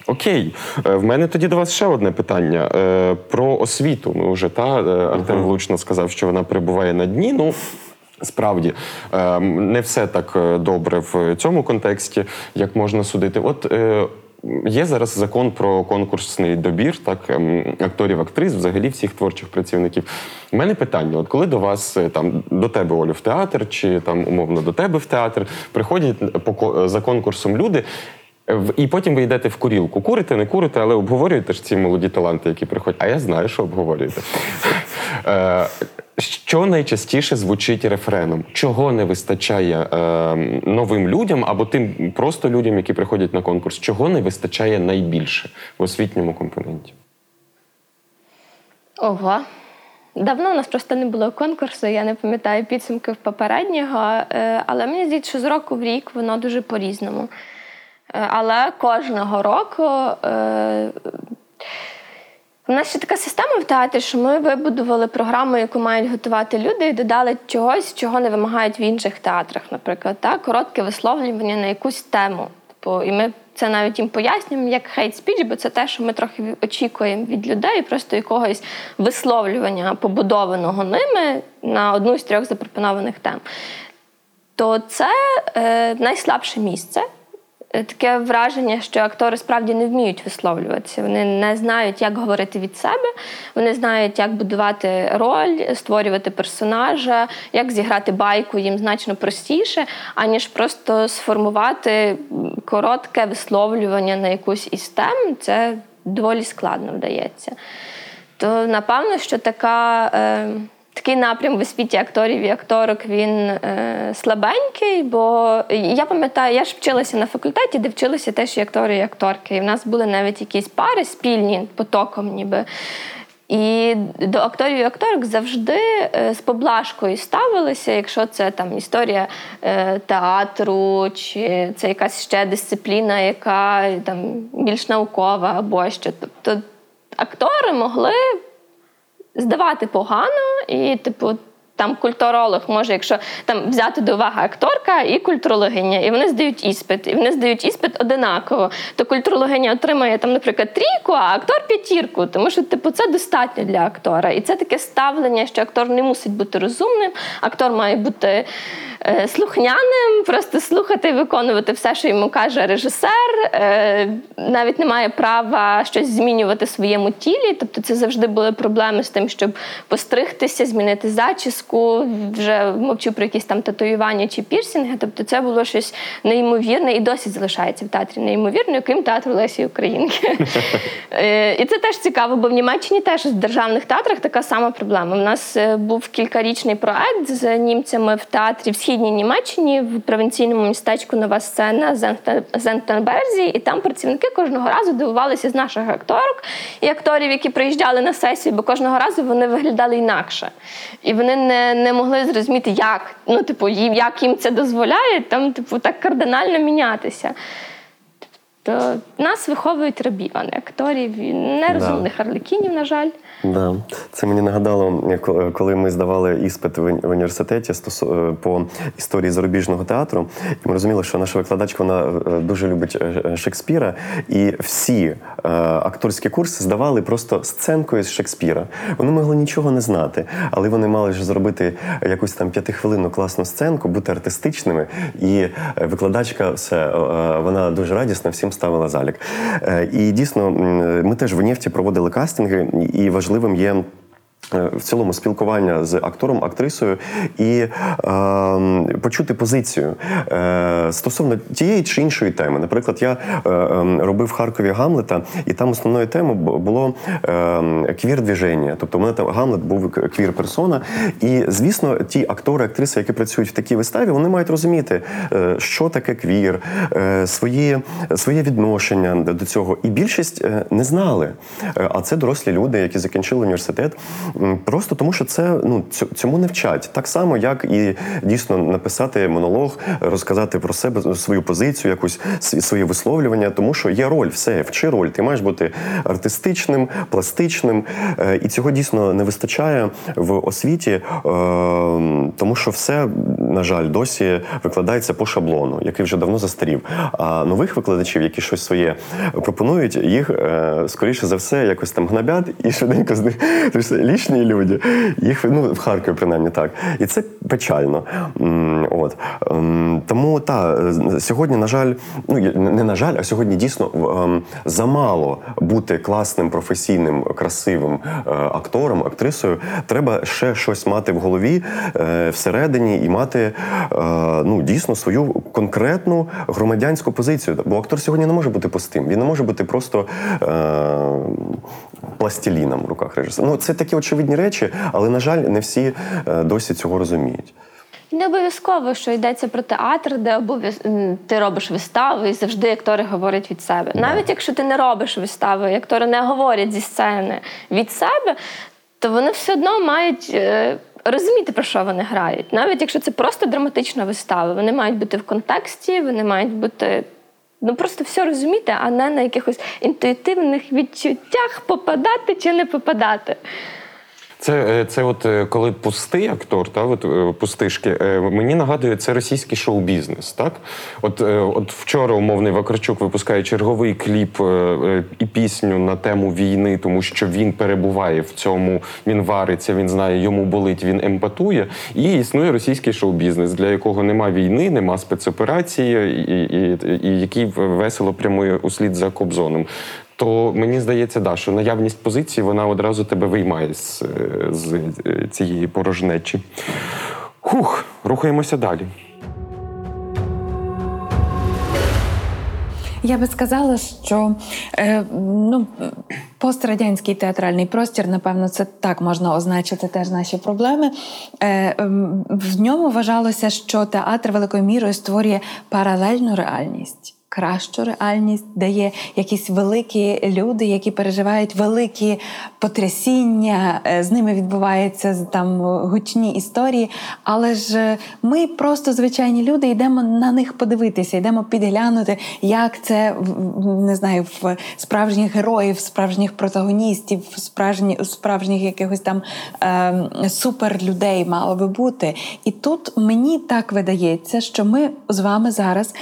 Окей, е, в мене тоді до вас ще одне питання про освіту. Ми вже та Артем uh-huh. влучно сказав, що вона перебуває на дні. Ну Справді не все так добре в цьому контексті, як можна судити. От є зараз закон про конкурсний добір, так ем, акторів, актрис, взагалі всіх творчих працівників. У мене питання: от коли до вас е, там до тебе Олю в театр, чи там умовно до тебе в театр приходять за конкурсом люди. І потім ви йдете в курілку. Курите, не курите, але обговорюєте ж ці молоді таланти, які приходять. А я знаю, що обговорюєте. Е, що найчастіше звучить рефреном? Чого не вистачає е, новим людям або тим просто людям, які приходять на конкурс? Чого не вистачає найбільше в освітньому компоненті? Ого. Давно у нас просто не було конкурсу, я не пам'ятаю підсумків попереднього, е, але мені здається, що з року в рік воно дуже по-різному. Е, але кожного року е, у нас ще така система в театрі, що ми вибудували програму, яку мають готувати люди, і додали чогось, чого не вимагають в інших театрах, наприклад, так? коротке висловлювання на якусь тему. Типу, і ми це навіть їм пояснюємо як хейт спіч, бо це те, що ми трохи очікуємо від людей, просто якогось висловлювання, побудованого ними на одну з трьох запропонованих тем. То це е, найслабше місце. Е, таке враження, що актори справді не вміють висловлюватися. Вони не знають, як говорити від себе, вони знають, як будувати роль, створювати персонажа, як зіграти байку їм значно простіше, аніж просто сформувати коротке висловлювання на якусь із тем. Це доволі складно вдається. То напевно, що така. Е, такий напрям в освіті акторів і акторок він е, слабенький, бо я пам'ятаю, я ж вчилася на факультеті, де вчилися теж і актори, і акторки. І в нас були навіть якісь пари спільні потоком, ніби. І до акторів і акторок завжди е, з поблажкою ставилися, якщо це там історія е, театру, чи це якась ще дисципліна, яка там більш наукова або що. Тобто актори могли здавати погано, і, типу, там культуролог може, якщо там взяти до уваги акторка і культурологиня, і вони здають іспит, і вони здають іспит одинаково. То культурологиня отримає там, наприклад, трійку, а актор п'ятірку, тому що типу це достатньо для актора. І це таке ставлення, що актор не мусить бути розумним, актор має бути е, слухняним, просто слухати і виконувати все, що йому каже режисер. Е, навіть не має права щось змінювати в своєму тілі. Тобто, це завжди були проблеми з тим, щоб постригтися, змінити зачіску зв'язку, вже мовчу про якісь там татуювання чи пірсінги. Тобто це було щось неймовірне і досі залишається в театрі неймовірною, крім театру Лесі Українки. Е, і це теж цікаво, бо в Німеччині теж в державних театрах така сама проблема. У нас е, був кількарічний проект з німцями в театрі в східній Німеччині, в провінційному містечку Нова сцена Зентенберзі, і там працівники кожного разу дивувалися з наших акторок і акторів, які приїжджали на сесію, бо кожного разу вони виглядали інакше. І вони не не могли зрозуміти, як ну, типу, як їм це дозволяє, там, типу, так кардинально мінятися. Тобто нас виховують рабів, а не акторів, нерозумних да. арлекінів, на жаль. Да. Це мені нагадало, коли ми здавали іспит в університеті е, по історії зарубіжного театру, і ми розуміли, що наша викладачка вона е, дуже любить е, Шекспіра, і всі акторські курси здавали просто сценкою з Шекспіра. Вони могли нічого не знати, але вони мали ж зробити якусь там п'ятихвилинну класну сценку, бути артистичними. І викладачка все вона дуже радісна, всім ставила залік. І дійсно, ми теж в Нефті проводили кастинги, і важливо важливим є в цілому спілкування з актором, актрисою і е, почути позицію е, стосовно тієї чи іншої теми. Наприклад, я е, ем, робив в Харкові Гамлета, і там основною темою було е, квір-двіження. Тобто, у мене там Гамлет був квір-персона. І, звісно, ті актори, актриси, які працюють в такій виставі, вони мають розуміти, е, що таке квір, е, свої, своє відношення до цього. І більшість е, не знали. А це дорослі люди, які закінчили університет. Просто тому, що це ну цьому не вчать. Так само, як і дійсно написати монолог, розказати про себе свою позицію, якусь своє висловлювання, тому що є роль, все вчи роль. Ти маєш бути артистичним, пластичним, е, і цього дійсно не вистачає в освіті, е, тому що все, на жаль, досі викладається по шаблону, який вже давно застарів. А нових викладачів, які щось своє пропонують, їх е, скоріше за все якось там гнобять і швиденько з них лічні люди. Їх ну, в Харкові, принаймні так. І це печально. От ем, тому та сьогодні, на жаль, ну не на жаль, а сьогодні дійсно ем, замало бути класним, професійним, красивим е, актором, актрисою. Треба ще щось мати в голові е, всередині і мати е, ну дійсно свою конкретну громадянську позицію. Бо актор сьогодні не може бути пустим. Він не може бути просто пластиліном в руках режисера. Ну це такі очевидні речі, але на жаль, не всі досі цього розуміють. Не обов'язково, що йдеться про театр, де обов'яз... ти робиш виставу, і завжди актори говорять від себе. Навіть якщо ти не робиш вистави, актори не говорять зі сцени від себе, то вони все одно мають е, розуміти, про що вони грають. Навіть якщо це просто драматична вистава, вони мають бути в контексті, вони мають бути. Ну просто все розуміти, а не на якихось інтуїтивних відчуттях попадати чи не попадати. Це е, це от е, коли пустий актор, та от е, пустишки, мені нагадує, це російський шоу-бізнес. Так, от от вчора умовний Вакарчук випускає черговий кліп і пісню на тему війни, тому що він перебуває в цьому, він вариться, він знає, йому болить, він емпатує. І існує російський шоу-бізнес, для якого нема війни, нема спецоперації, і, і, і який весело прямує услід за Кобзоном то мені здається, да, що наявність позиції вона одразу тебе виймає з, з е, цієї порожнечі. Хух, рухаємося далі. Я би сказала, що е, ну, пострадянський театральний простір, напевно, це так можна означити теж наші проблеми. Е, В ньому вважалося, що театр великою мірою створює паралельну реальність кращу реальність, де є якісь великі люди, які переживають великі потрясіння, е, з ними відбуваються там гучні історії. Але ж ми просто звичайні люди йдемо на них подивитися, йдемо підглянути, як це не знаю, в справжніх героїв, справжніх протагоністів, справжні, справжніх якихось там е, суперлюдей мало би бути. І тут мені так видається, що ми з вами зараз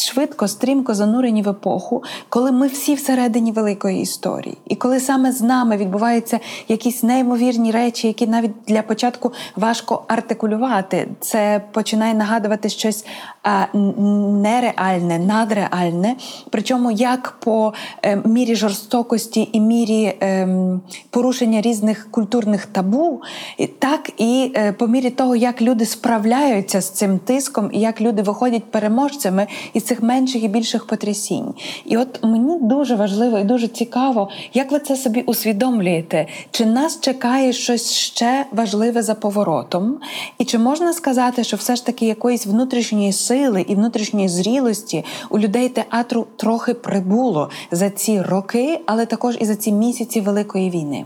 швидко, стрімко занурені в епоху, коли ми всі всередині великої історії, і коли саме з нами відбуваються якісь неймовірні речі, які навіть для початку важко артикулювати, це починає нагадувати щось нереальне, надреальне. Причому як по е, мірі жорстокості і мірі е, порушення різних культурних табу, так і е, по мірі того, як люди справляються з цим тиском, і як люди виходять переможцями із цих менших і більших потрясінь. І от мені дуже важливо і дуже цікаво, як ви це собі усвідомлюєте, чи нас чекає щось ще важливе за поворотом, і чи можна сказати, що все ж таки якоїсь внутрішньої сили і внутрішньої зрілості у людей театру трохи прибуло за ці роки, але також і за ці місяці великої війни?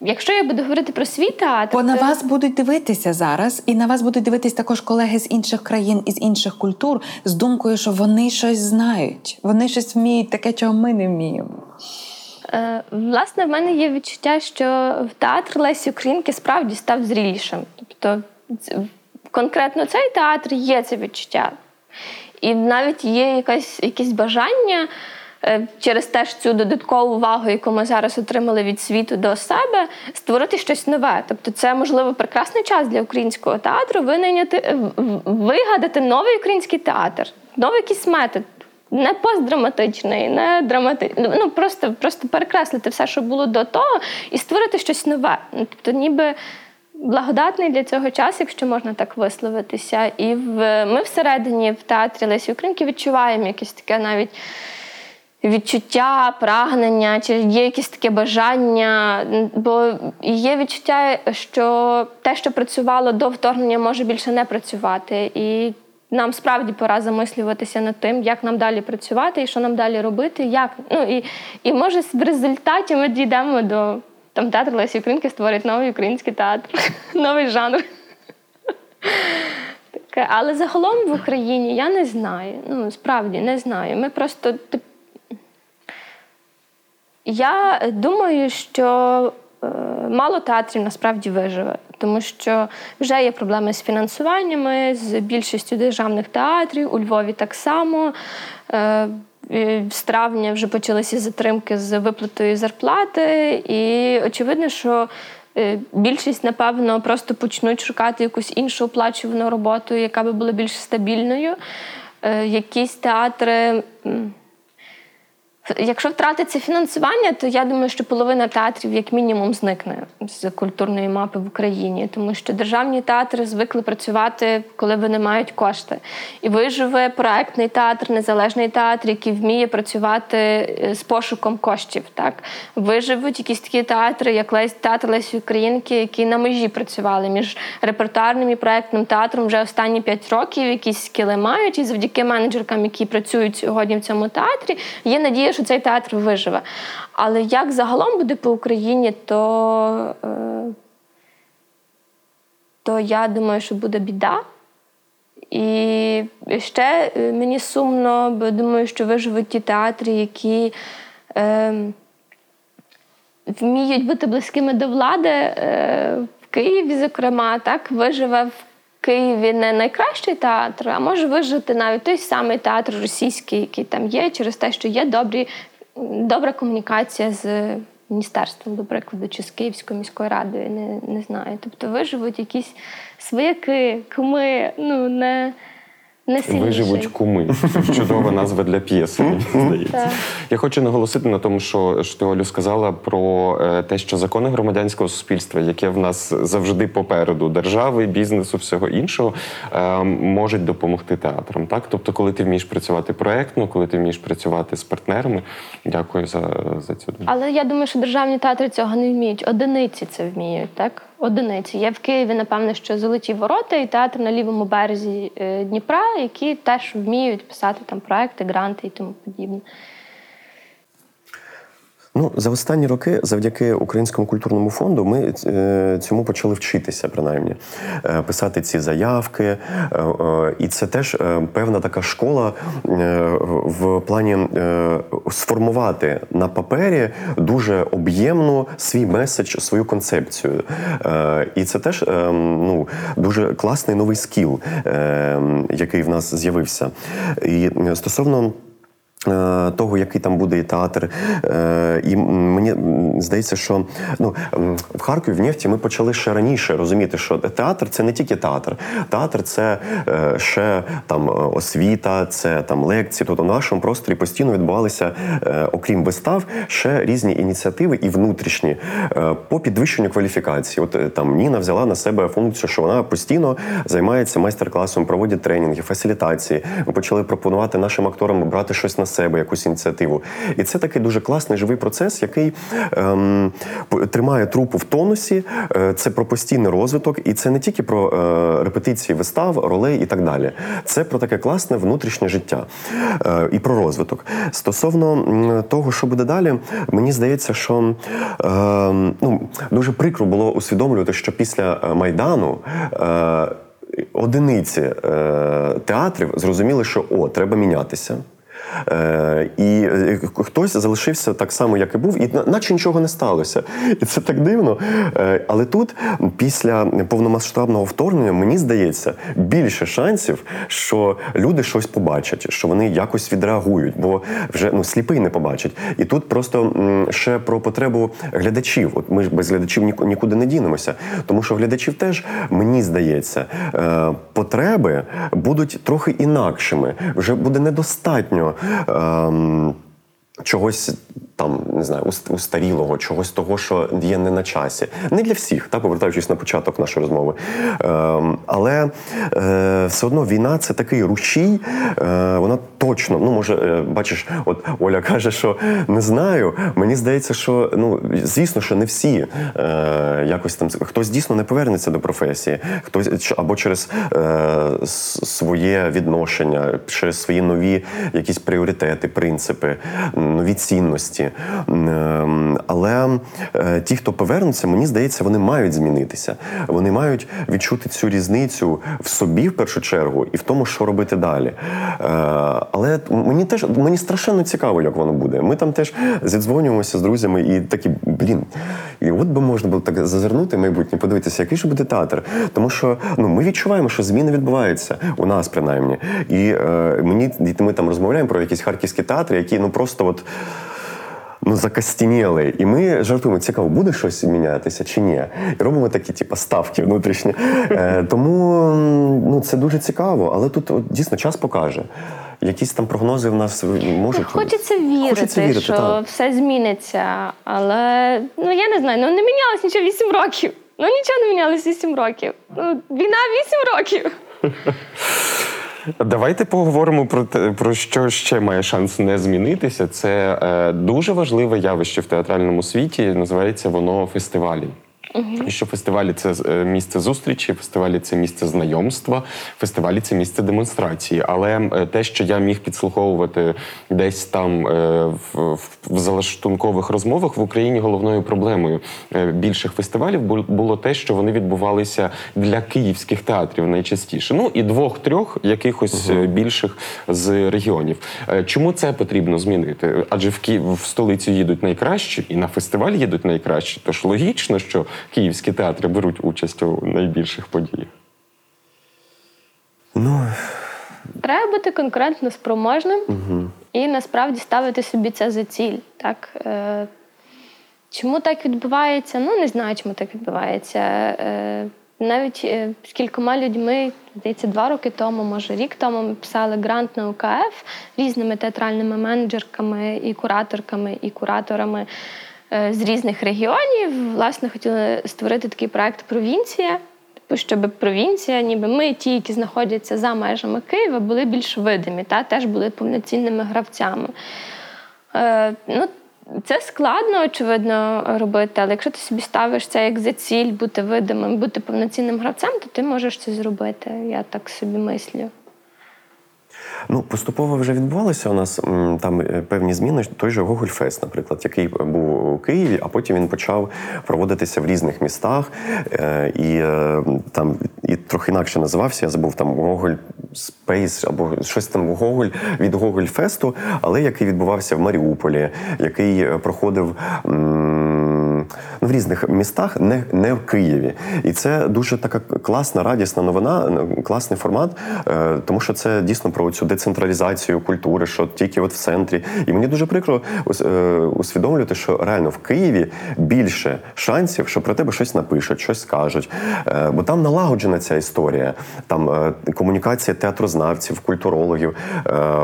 Якщо я буду говорити про свій театр... Бо то... на вас будуть дивитися зараз, і на вас будуть дивитись також колеги з інших країн із інших культур з думкою, що вони щось знають, вони щось вміють таке, чого ми не вміємо. Е, власне, в мене є відчуття, що в театр Лесі Українки справді став зрілішим. Тобто, конкретно цей театр є це відчуття. І навіть є якась, якесь бажання. Е, через теж цю додаткову увагу, яку ми зараз отримали від світу до себе, створити щось нове. Тобто, це можливо прекрасний час для українського театру винайняти, вигадати новий український театр, новий якийсь метод. Не постдраматичний, не драматичний. Ну просто просто перекреслити все, що було до того, і створити щось нове. Ну, тобто, ніби благодатний для цього час, якщо можна так висловитися. І в ми всередині в театрі Лесі Українки відчуваємо якесь таке навіть відчуття, прагнення, чи є якесь таке бажання. Бо є відчуття, що те, що працювало до вторгнення, може більше не працювати. І нам справді пора замислюватися над тим, як нам далі працювати і що нам далі робити. як. Ну, І і може в результаті ми дійдемо до там театр Лесі Українки створить новий український театр, новий жанр. Але загалом в Україні я не знаю. Ну, справді не знаю. Ми просто я думаю, що е, мало театрів насправді виживе, тому що вже є проблеми з фінансуваннями, з більшістю державних театрів. У Львові так само. Е, з травня вже почалися затримки з виплатою зарплати, і очевидно, що Е, більшість, напевно, просто почнуть шукати якусь іншу оплачувану роботу, яка би була більш стабільною. Якісь театри. Якщо втратиться фінансування, то я думаю, що половина театрів як мінімум зникне з культурної мапи в Україні, тому що державні театри звикли працювати, коли вони мають кошти. І виживе проектний театр, незалежний театр, який вміє працювати е, з пошуком коштів. Так виживуть якісь такі театри, як Лесь театр Лесі Українки, які на межі працювали між репертуарним і проектним театром вже останні п'ять років. Якісь скіли мають, і завдяки менеджеркам, які працюють сьогодні в цьому театрі, є надія що цей театр виживе. Але як загалом буде по Україні, то, е, то я думаю, що буде біда. І ще е, мені сумно, бо думаю, що виживуть ті театри, які е, вміють бути близькими до влади е, в Києві, зокрема, так, виживе в Києві не найкращий театр, а може вижити навіть той самий театр російський, який там є, через те, що є добрі, добра комунікація з міністерством, до прикладу, чи з Київською міською радою, не не знаю. Тобто виживуть якісь свояки, куми, ну не. Виживуть куми. Чудова назва для п'єси, мені здається. Я хочу наголосити на тому, що що ти Олю сказала про е, те, що закони громадянського суспільства, яке в нас завжди попереду держави, бізнесу, всього іншого, е, можуть допомогти театрам. Так, тобто, коли ти вмієш працювати проектно, коли ти вмієш працювати з партнерами, дякую за за цю думку. Але я думаю, що державні театри цього не вміють. Одиниці це вміють, так одиниці. Є в Києві, напевно, що золоті ворота і театр на лівому березі е, Дніпра, які теж вміють писати там проекти, гранти і тому подібне. Ну, за останні роки, завдяки Українському культурному фонду, ми е, цьому почали вчитися, принаймні, е, писати ці заявки. Е, і це теж певна така школа в плані сформувати на папері дуже об'ємну свій меседж, свою концепцію. І це теж ну, дуже класний новий скіл, який в нас з'явився. І стосовно. Е, того, який там буде і театр. Е, і мені здається, що ну, в Харкові в Нефті ми почали ще раніше розуміти, що театр це не тільки театр. Театр це е, ще там освіта, це там лекції. Тобто в нашому просторі постійно відбувалися, окрім вистав, ще різні ініціативи і внутрішні по підвищенню кваліфікації. От там Ніна взяла на себе функцію, що вона постійно займається майстер-класом, проводить тренінги, фасилітації. Ми почали пропонувати нашим акторам брати щось на себе якусь ініціативу. І це такий дуже класний живий процес, який ем, тримає трупу в тонусі. Е, це про постійний розвиток, і це не тільки про е, репетиції вистав, ролей і так далі. Це про таке класне внутрішнє життя е, і про розвиток. Стосовно того, що буде далі, мені здається, що е, ну, дуже прикро було усвідомлювати, що після е, майдану. Е, Одиниці е, театрів зрозуміли, що о, треба мінятися. Е, і е, хтось залишився так само, як і був, і наче нічого не сталося. І це так дивно. Е, але тут, після повномасштабного вторгнення, мені здається, більше шансів, що люди щось побачать, що вони якось відреагують, бо вже ну сліпий не побачить. І тут просто ще про потребу глядачів. От ми ж без глядачів нікуди не дінемося, тому що глядачів теж мені здається, потреби будуть трохи інакшими. Вже буде недостатньо чогось там не знаю, устарілого, чогось того, що є не на часі. Не для всіх, так повертаючись на початок нашої розмови. Ем, але е, все одно війна це такий рушій. Е, вона точно, ну може, е, бачиш, от Оля каже, що не знаю. Мені здається, що ну звісно, що не всі е, якось там хтось дійсно не повернеться до професії, хтось або через е, своє відношення, через свої нові якісь пріоритети, принципи, нові цінності. Ем, але е, ті, хто повернуться, мені здається, вони мають змінитися. Вони мають відчути цю різницю в собі в першу чергу і в тому, що робити далі. Е, але мені теж мені страшенно цікаво, як воно буде. Ми там теж зідзвонюємося з друзями і такі, блін, і от би можна було так зазирнути майбутнє, подивитися, який ж буде театр. Тому що ну ми відчуваємо, що зміни відбуваються у нас принаймні. І е, мені ми там розмовляємо про якісь харківські театри, які ну просто от ну, закостініли. І ми жартуємо, цікаво, буде щось мінятися чи ні. І робимо такі, типу, ставки внутрішні. Е, тому ну, це дуже цікаво, але тут от, дійсно час покаже. Якісь там прогнози в нас можуть. Хочеться вірити, Хочеться вірити що так. все зміниться. Але ну я не знаю, ну не мінялось нічого 8 років. Ну нічого не мінялось 8 років. Ну, війна 8 років. Давайте поговоримо про те, про що ще має шанс не змінитися. Це е, дуже важливе явище в театральному світі. Називається воно фестивалі. І що фестивалі це е, місце зустрічі, фестивалі це місце знайомства, фестивалі це місце демонстрації. Але е, те, що я міг підслуховувати десь там е, в, в, в залаштункових розмовах в Україні, головною проблемою більших фестивалів було те, що вони відбувалися для київських театрів найчастіше. Ну і двох-трьох якихось е, більших з регіонів. Чому це потрібно змінити? Адже в Київ в столицю їдуть найкращі, і на фестиваль їдуть найкращі. Тож логічно, що київські театри беруть участь у найбільших подіях. Ну, Треба бути конкурентно спроможним і насправді ставити собі це за ціль. Так? Е, чому так відбувається? Ну, не знаю, чому так відбувається. Е, навіть е, з кількома людьми, здається, два роки тому, може рік тому, ми писали грант на УКФ різними театральними менеджерками і кураторками, і кураторами з різних регіонів. Власне, хотіли створити такий проект Провінція. Типу, щоб провінція, ніби ми, ті, які знаходяться за межами Києва, були більш видимі, та теж були повноцінними гравцями. Е, ну, це складно, очевидно, робити, але якщо ти собі ставиш це як за ціль бути видимим, бути повноцінним гравцем, то ти можеш це зробити. Я так собі мислю. Ну, поступово вже відбувалося у нас там е, певні зміни. Той же Гогольфест, наприклад, який був у Києві, а потім він почав проводитися в різних містах. Е, і е, там і трохи інакше називався. Я забув там Гоголь Спейс або щось там Гоголь від Гогольфесту, але який відбувався в Маріуполі, який проходив. Ну, В різних містах, не, не в Києві, і це дуже така класна, радісна новина, класний формат, е, тому що це дійсно про цю децентралізацію культури, що тільки от в центрі. І мені дуже прикро е, усвідомлювати, що реально в Києві більше шансів, що про тебе щось напишуть, щось скажуть. Е, Бо там налагоджена ця історія, там комунікація театрознавців, культурологів.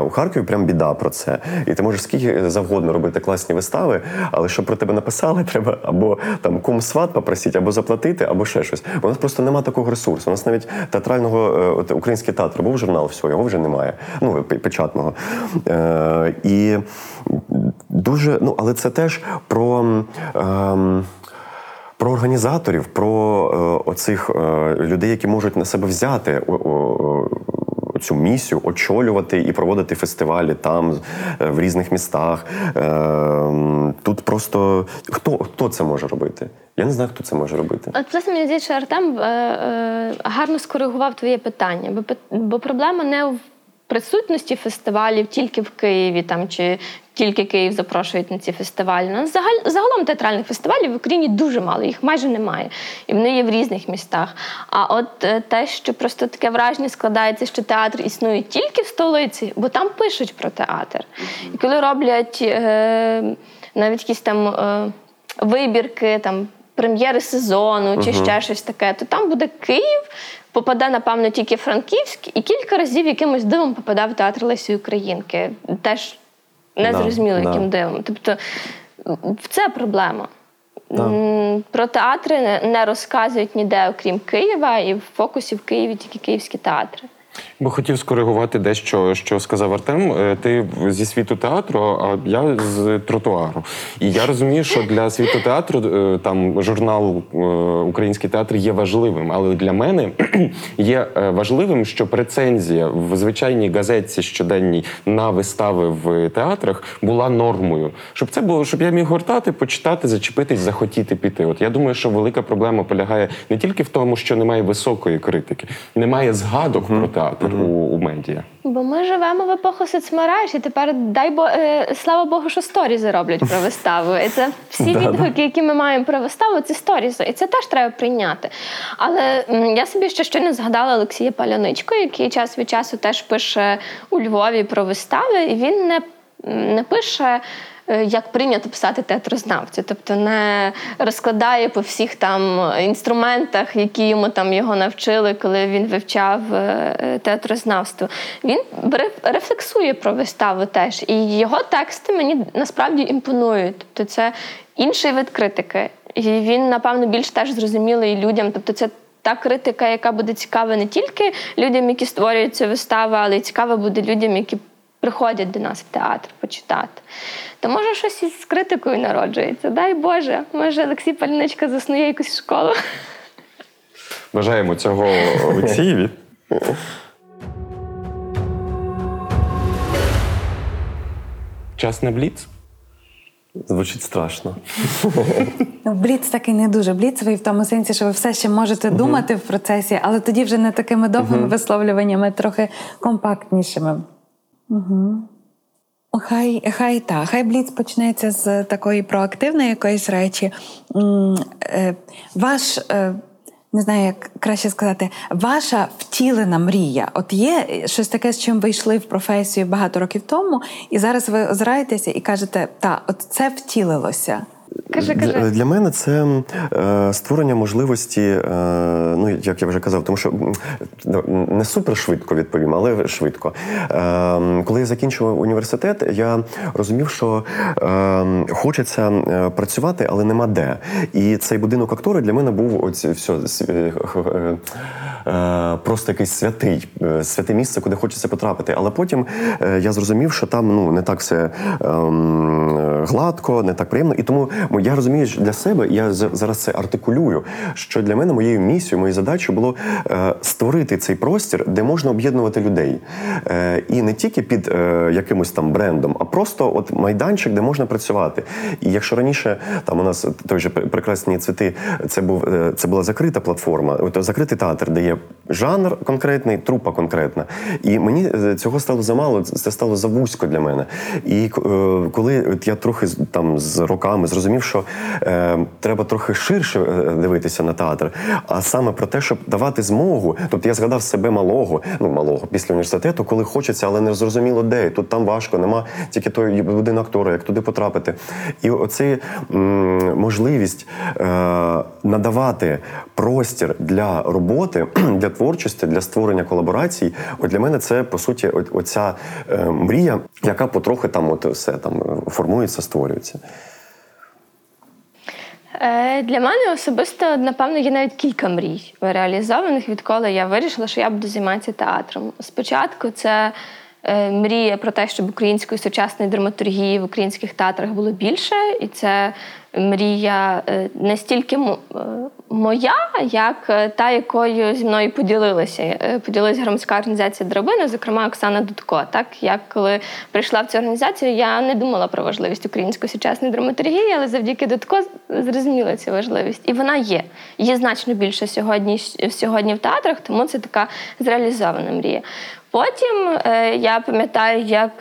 У Харкові прям біда про це. І ти можеш скільки завгодно робити класні вистави, але щоб про тебе написали, треба або там кум-сват попросити, або заплатити, або ще щось. У нас просто немає такого ресурсу. У нас навіть театрального е, от, український театр був журнал, все, його вже немає. Ну, печатного. Е, і дуже, ну, але це теж про. ем, про організаторів, про е, оцих е, людей, які можуть на себе взяти цю місію, очолювати і проводити фестивалі там, е, в різних містах. Е, тут просто хто, хто це може робити? Я не знаю, хто це може робити. От власне мені здається, Артем е, гарно скоригував твоє питання, бо проблема не в присутності фестивалів тільки в Києві там чи тільки Київ запрошують на ці фестивалі. У загаль, загалом театральних фестивалів в Україні дуже мало, їх майже немає. І вони є в різних містах. А от е, те, що просто таке враження складається, що театр існує тільки в столиці, бо там пишуть про театр. І коли роблять е, навіть якісь там е, вибірки, там прем'єри сезону чи ще щось таке, то там буде Київ, попаде, напевно, тільки Франківськ, і кілька разів якимось дивом попаде в театр Лесі Українки. Теж незрозуміло, Да, яким да. дивом. Тобто це проблема. Да. Про театри не розказують ніде, окрім Києва, і в фокусі в Києві тільки київські театри. Бо хотів скоригувати дещо, що сказав Артем. Е, Ти зі світу театру, а я з тротуару. І я розумію, що для світу театру е, там журнал е, Український театр є важливим. Але для мене є важливим, щоб рецензія в звичайній газетці щоденній на вистави в театрах була нормою. Щоб це було, щоб я міг гортати, почитати, зачепитись, захотіти піти. От я думаю, що велика проблема полягає не тільки в тому, що немає високої критики, немає згадок про театр у, у медіа. Бо ми живемо в епоху соцмереж, і тепер дай бо е, слава Богу, що сторізи роблять про виставу. І це всі відгуки, які ми маємо про виставу, це сторізи. І це теж треба прийняти. Але м, я собі ще щойно згадала Олексія Паляничко, який час від часу теж пише у Львові про вистави, і він не, не пише як прийнято писати театрознавця, тобто не розкладає по всіх там інструментах, які йому там його навчили, коли він вивчав е, театрознавство. Він рефлексує про виставу теж. І його тексти мені насправді імпонують. Тобто, це інший вид критики. І він, напевно, більш теж зрозумілий людям. Тобто, це та критика, яка буде цікава не тільки людям, які створюють цю виставу, але й цікава буде людям, які приходять до нас в театр почитати. То може щось із критикою народжується. Дай Боже, може Олексій Пальничка заснує якусь школу. Бажаємо цього Олексієві. Час на бліц? Звучить страшно. Ну, Бліц такий не дуже бліцевий в тому сенсі, що ви все ще можете думати в процесі, але тоді вже не такими довгими висловлюваннями, трохи компактнішими. Угу. Хай хай та, хай бліц почнеться з такої проактивної якоїсь речі. Е, ваш, е, не знаю, як краще сказати, ваша втілена мрія. От є щось таке, з чим ви йшли в професію багато років тому, і зараз ви озираєтеся і кажете, та, от це втілилося. Кажи, кажи. Для, для мене це е, створення можливості, е, ну як я вже казав, тому що не супер швидко відповім, але швидко. Е, коли я закінчував університет, я розумів, що е, хочеться е, працювати, але нема де. І цей будинок актора для мене був оці, все, е, е, просто якийсь святий, е, святе місце, куди хочеться потрапити. Але потім е, я зрозумів, що там ну не так все е, гладко, не так приємно. І тому я розумію для себе, я зараз це артикулюю. Що для мене моєю місією, моєю задачею було е, створити цей простір, де можна об'єднувати людей. Е, і не тільки під е, якимось там брендом, а просто от майданчик, де можна працювати. І якщо раніше там у нас той же прекрасні цвіти, це був це була закрита платформа, от закритий театр, де є жанр конкретний, трупа конкретна. І мені цього стало замало, це стало завузько для мене. І коли от я трохи там з роками зрозумів, що е, треба трохи ширше е, дивитися на театр, а саме про те, щоб давати змогу. Тобто я згадав себе малого, ну малого після університету, коли хочеться, але не зрозуміло де. Тут там важко, нема тільки той один актора, як туди потрапити. І оцей можливість е, надавати простір для роботи, для творчості, для створення колаборацій. От для мене це по суті оця е, мрія, яка потрохи там от все там формується, створюється. Е, для мене особисто, напевно, є навіть кілька мрій реалізованих, відколи я вирішила, що я буду займатися театром. Спочатку це е, мрія про те, щоб української сучасної драматургії в українських театрах було більше, і це мрія е, не стільки моя, як е, та, якою зі мною поділилася. Е, поділилася громадська організація Драбина, зокрема Оксана Дудко. Так я коли прийшла в цю організацію, я не думала про важливість української сучасної драматургії, але завдяки Дудко зрозуміла цю важливість. І вона є. Є значно більше сьогодні сьогодні в театрах, тому це така зреалізована мрія. Потім е, я пам'ятаю, як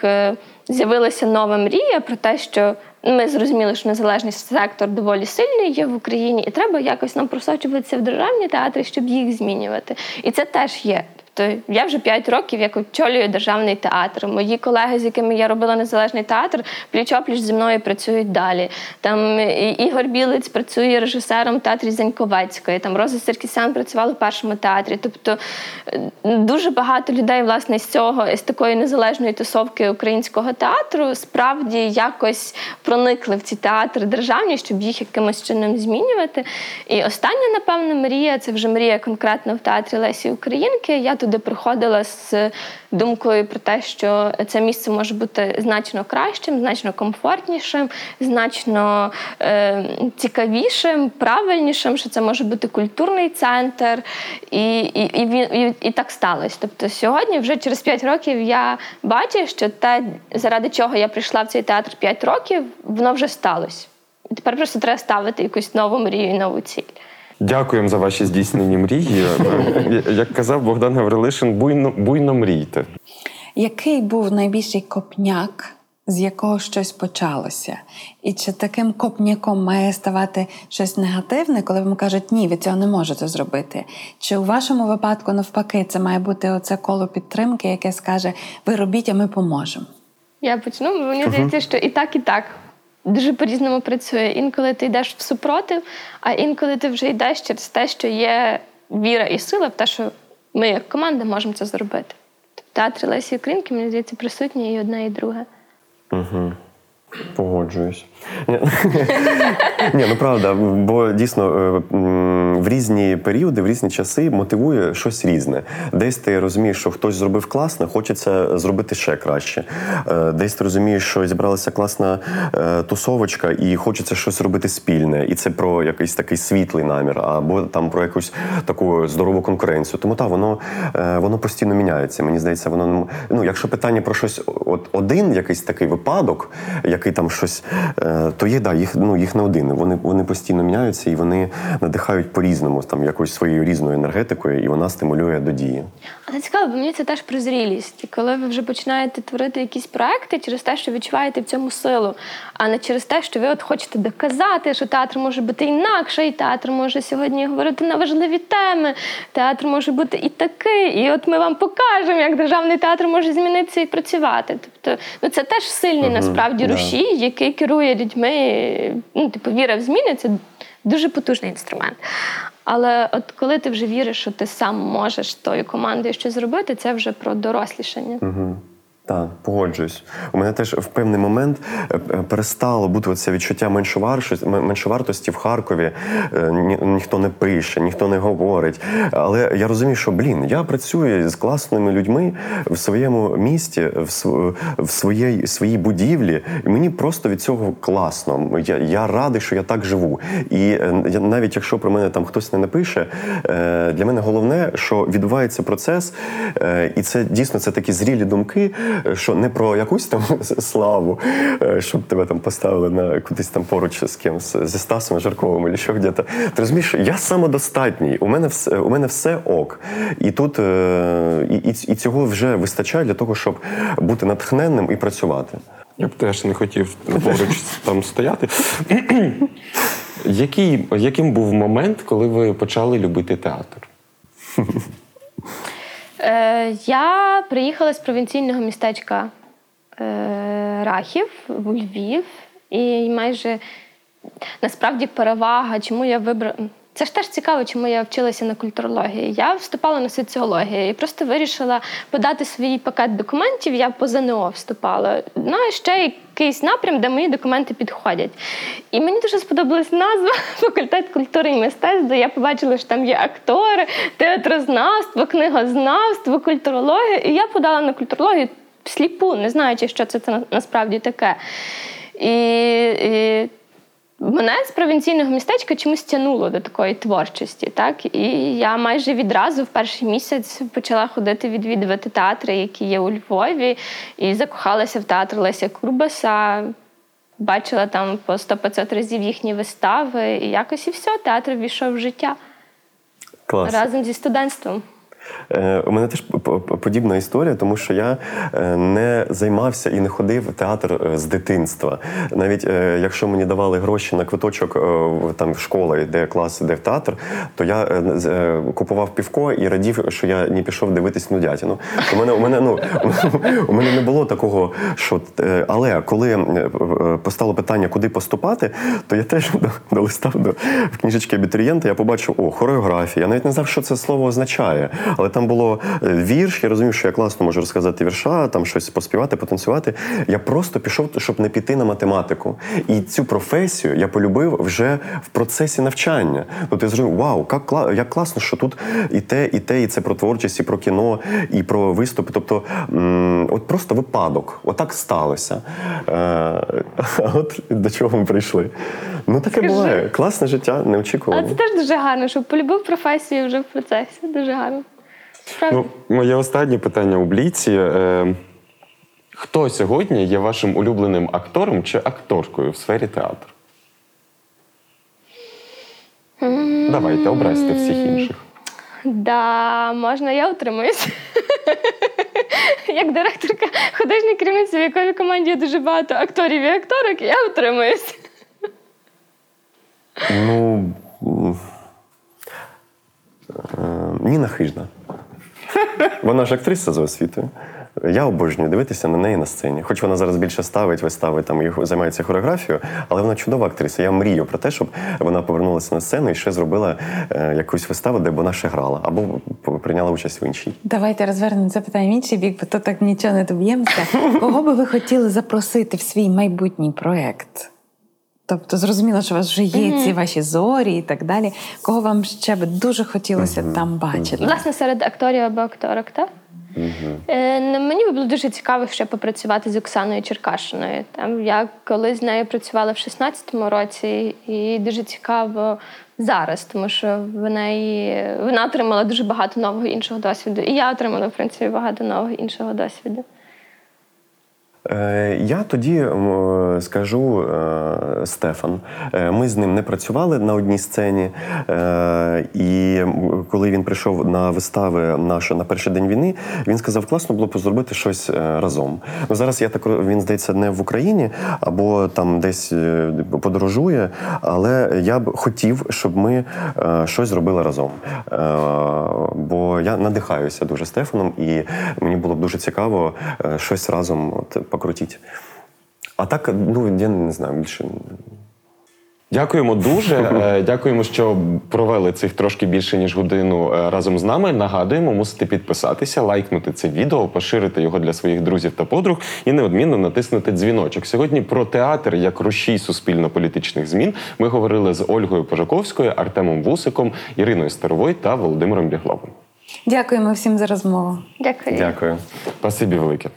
з'явилася нова мрія про те, що ми зрозуміли, що незалежний сектор доволі сильний є в Україні, і треба якось нам просочуватися в державні театри, щоб їх змінювати. І це теж є. Тобто я вже 5 років як очолюю державний театр. Мої колеги, з якими я робила незалежний театр, пліч опліч зі мною працюють далі. Там Ігор Білець працює режисером в театрі Заньковецької, там Роза Серкісян працювала в першому театрі. Тобто е, дуже багато людей, власне, з цього, з такої незалежної тусовки українського театру, справді якось проникли в ці театри державні, щоб їх якимось чином змінювати. І остання, напевно, мрія це вже мрія конкретно в театрі Лесі Українки. Я туди приходила з думкою про те, що це місце може бути значно кращим, значно комфортнішим, значно е, цікавішим, правильнішим, що це може бути культурний центр, і і, і, і, і так сталося. Тобто сьогодні, вже через 5 років, я бачу, що те, заради чого я прийшла в цей театр 5 років, воно вже сталося. Тепер просто треба ставити якусь нову мрію і нову ціль. Дякуємо за ваші здійснені мрії. Як казав Богдан Гаврилишин, буйно буйно мрійте. Який був найбільший копняк, з якого щось почалося? І чи таким копняком має ставати щось негативне, коли вам кажуть, ні, ви цього не можете зробити? Чи у вашому випадку, навпаки, це має бути оце коло підтримки, яке скаже: ви робіть, а ми поможемо? Я почну, мені здається, що і так, і так. Дуже по-різному працює. Інколи ти йдеш в супротив, а інколи ти вже йдеш через те, що є віра і сила в те, що ми, як команда, можемо це зробити. В театрі Лесі Українки, мені здається, присутні і одне, і друге. Угу. Погоджуюсь. Ні, ну правда, бо дійсно е, в різні періоди, в різні часи мотивує щось різне. Десь ти розумієш, що хтось зробив класно, хочеться зробити ще краще. Е, десь ти розумієш, що зібралася класна е, тусовочка, і хочеться щось робити спільне. І це про якийсь такий світлий намір, або там про якусь таку здорову конкуренцію. Тому так, воно воно постійно міняється. Мені здається, воно ну, якщо питання про щось, от один якийсь такий випадок, який там щось, то є да, їх ну їх не один. Вони вони постійно міняються і вони надихають по-різному, там якоюсь своєю різною енергетикою, і вона стимулює до дії. Але цікаво, бо мені це теж про зрілість. Коли ви вже починаєте творити якісь проекти через те, що відчуваєте в цьому силу, а не через те, що ви от хочете доказати, що театр може бути інакше, і театр може сьогодні говорити на важливі теми. Театр може бути і такий, і от ми вам покажемо, як державний театр може змінитися і працювати. Тобто, ну це теж сильний uh насправді рушій, який керує людьми. Ну, типу, віра в зміни це дуже потужний інструмент. Але от коли ти вже віриш, що ти сам можеш тою командою щось зробити, це вже про дорослішання. Угу. Так, погоджуюсь. У мене теж в певний момент е, е, перестало бути це відчуття меншовартості в Харкові. Е, ні, ніхто не пише, ніхто не говорить. Але я розумію, що блін, я працюю з класними людьми в своєму місті, в своїй своїй будівлі, і мені просто від цього класно. Я я радий, що я так живу. І навіть якщо про мене там хтось не напише, для мене головне, що відбувається процес, і це дійсно це такі зрілі думки що не про якусь там славу, е, щоб тебе там поставили на кудись там поруч з кимось, зі Стасом Жарковим, або що где-то. Ти розумієш, я самодостатній, у мене все у мене все ок. І тут е, і, і цього вже вистачає для того, щоб бути натхненним і працювати. Я б теж не хотів поруч там стояти. Який, Яким був момент, коли ви почали любити театр? Е, Я приїхала з провінційного містечка е, Рахів в Львів, і майже насправді перевага, чому я вибрала. Це ж теж цікаво, чому я вчилася на культурології. Я вступала на соціологію і просто вирішила подати свій пакет документів. Я по ЗНО вступала. Ну і ще якийсь напрям, де мої документи підходять. І мені дуже сподобалась назва факультет культури і мистецтв, де я побачила, що там є актори, театрознавство, книгознавство, культурологія. І я подала на культурологію сліпу, не знаючи, що це, це насправді таке. І, і Мене з провінційного містечка чомусь тянуло до такої творчості, так і я майже відразу в перший місяць почала ходити відвідувати театри, які є у Львові, і закохалася в театр Леся Курбаса. Бачила там по 100-500 разів їхні вистави, і якось і все, театр війшов в життя Клас. разом зі студентством. Е, у мене теж подібна історія, тому що я е, не займався і не ходив в театр е, з дитинства. Навіть якщо мені давали гроші на квиточок там в школи, де клас, де в театр, то я купував півко і радів, що я не пішов дивитись нудятіну. У мене у мене ну у мене не було такого, що але коли постало питання, куди поступати, то я теж долистав до книжечки абітурієнта, я побачив о хореографія. Я навіть не знав, що це слово означає. Але там було е, вірш, я розумів, що я класно можу розказати вірша, там щось поспівати, потанцювати. Я просто пішов, щоб не піти на математику. І цю професію я полюбив вже в процесі навчання. Тобто я зрозумів, вау, як як класно, що тут і те, і те, і це про творчість, і про кіно, і про виступи. Тобто, от просто випадок, отак сталося. Е- а от до чого ми прийшли? Ну таке Скажи. буває. Класне життя, неочікувано. А це теж дуже гарно, щоб полюбив професію вже в процесі. Дуже гарно. Ну, Моє останнє питання у Бліці. Е, Хто сьогодні є вашим улюбленим актором чи акторкою в сфері театру? Давайте, образьте всіх інших. Да, можна, я утримуюсь. Як директорка художньої керівниці, в якої команді є дуже багато акторів і акторок, я утримуюсь. Ну. Е, Ніна Хижна. Вона ж актриса за освітою. Я обожнюю дивитися на неї на сцені. Хоч вона зараз більше ставить вистави, там і займається хореографією, але вона чудова актриса. Я мрію про те, щоб вона повернулася на сцену і ще зробила е, якусь виставу, де б вона ще грала, або прийняла участь в іншій. Давайте розвернемо це питання в інший бік, бо то так нічого не доб'ємося. Кого би ви хотіли запросити в свій майбутній проект? Тобто, зрозуміло, що у вас вже є ці ваші зорі і так далі. Кого вам ще би дуже хотілося там бачити? Власне, серед акторів або акторок, так? Е, ну, Мені би було дуже цікаво ще попрацювати з Оксаною Черкашиною. Там я колись з нею працювала в 16-му році, і дуже цікаво зараз, тому що в неї вона отримала дуже багато нового іншого досвіду. І я отримала, в принципі, багато нового іншого досвіду. Е, Я тоді скажу е, Стефан. Е, Ми з ним не працювали на одній сцені. Е, І коли він прийшов на вистави наші на перший день війни, він сказав, класно було б зробити щось е, разом. Ну зараз я так він здається не в Україні або там десь е, подорожує, але я б хотів, щоб ми е, щось зробили разом. Е, Бо я надихаюся дуже Стефаном, і мені було б дуже цікаво е, щось разом от, покрутити. А так, ну я не знаю, більше. Дякуємо дуже. Е, Дякуємо, що провели цих трошки більше ніж годину е, разом з нами. Нагадуємо, мусите підписатися, лайкнути це відео, поширити його для своїх друзів та подруг і неодмінно натиснути дзвіночок. Сьогодні про театр як рушій суспільно-політичних змін ми говорили з Ольгою Пожаковською, Артемом Вусиком, Іриною Старовой та Володимиром Бігловим. Дякуємо всім за розмову. Дякую. Дякую. Спасибі велике.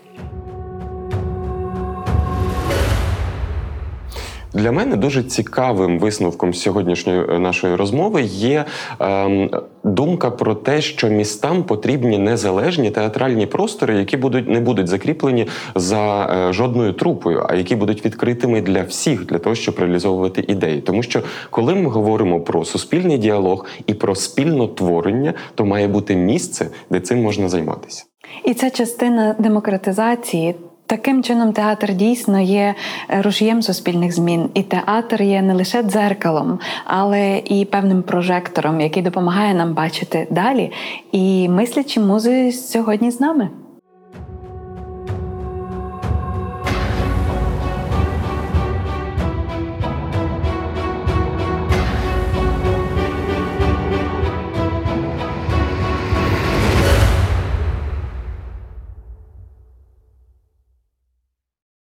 Для мене дуже цікавим висновком сьогоднішньої е, нашої розмови є ем, думка про те, що містам потрібні незалежні театральні простори, які будуть не будуть закріплені за е, жодною трупою, а які будуть відкритими для всіх, для того, щоб реалізовувати ідеї. Тому що коли ми говоримо про суспільний діалог і про спільнотворення, то має бути місце, де цим можна займатися. І це частина демократизації. Таким чином, театр дійсно є е, рушієм суспільних змін, і театр є не лише дзеркалом, але і певним прожектором, який допомагає нам бачити далі. І мислячі музи сьогодні з нами.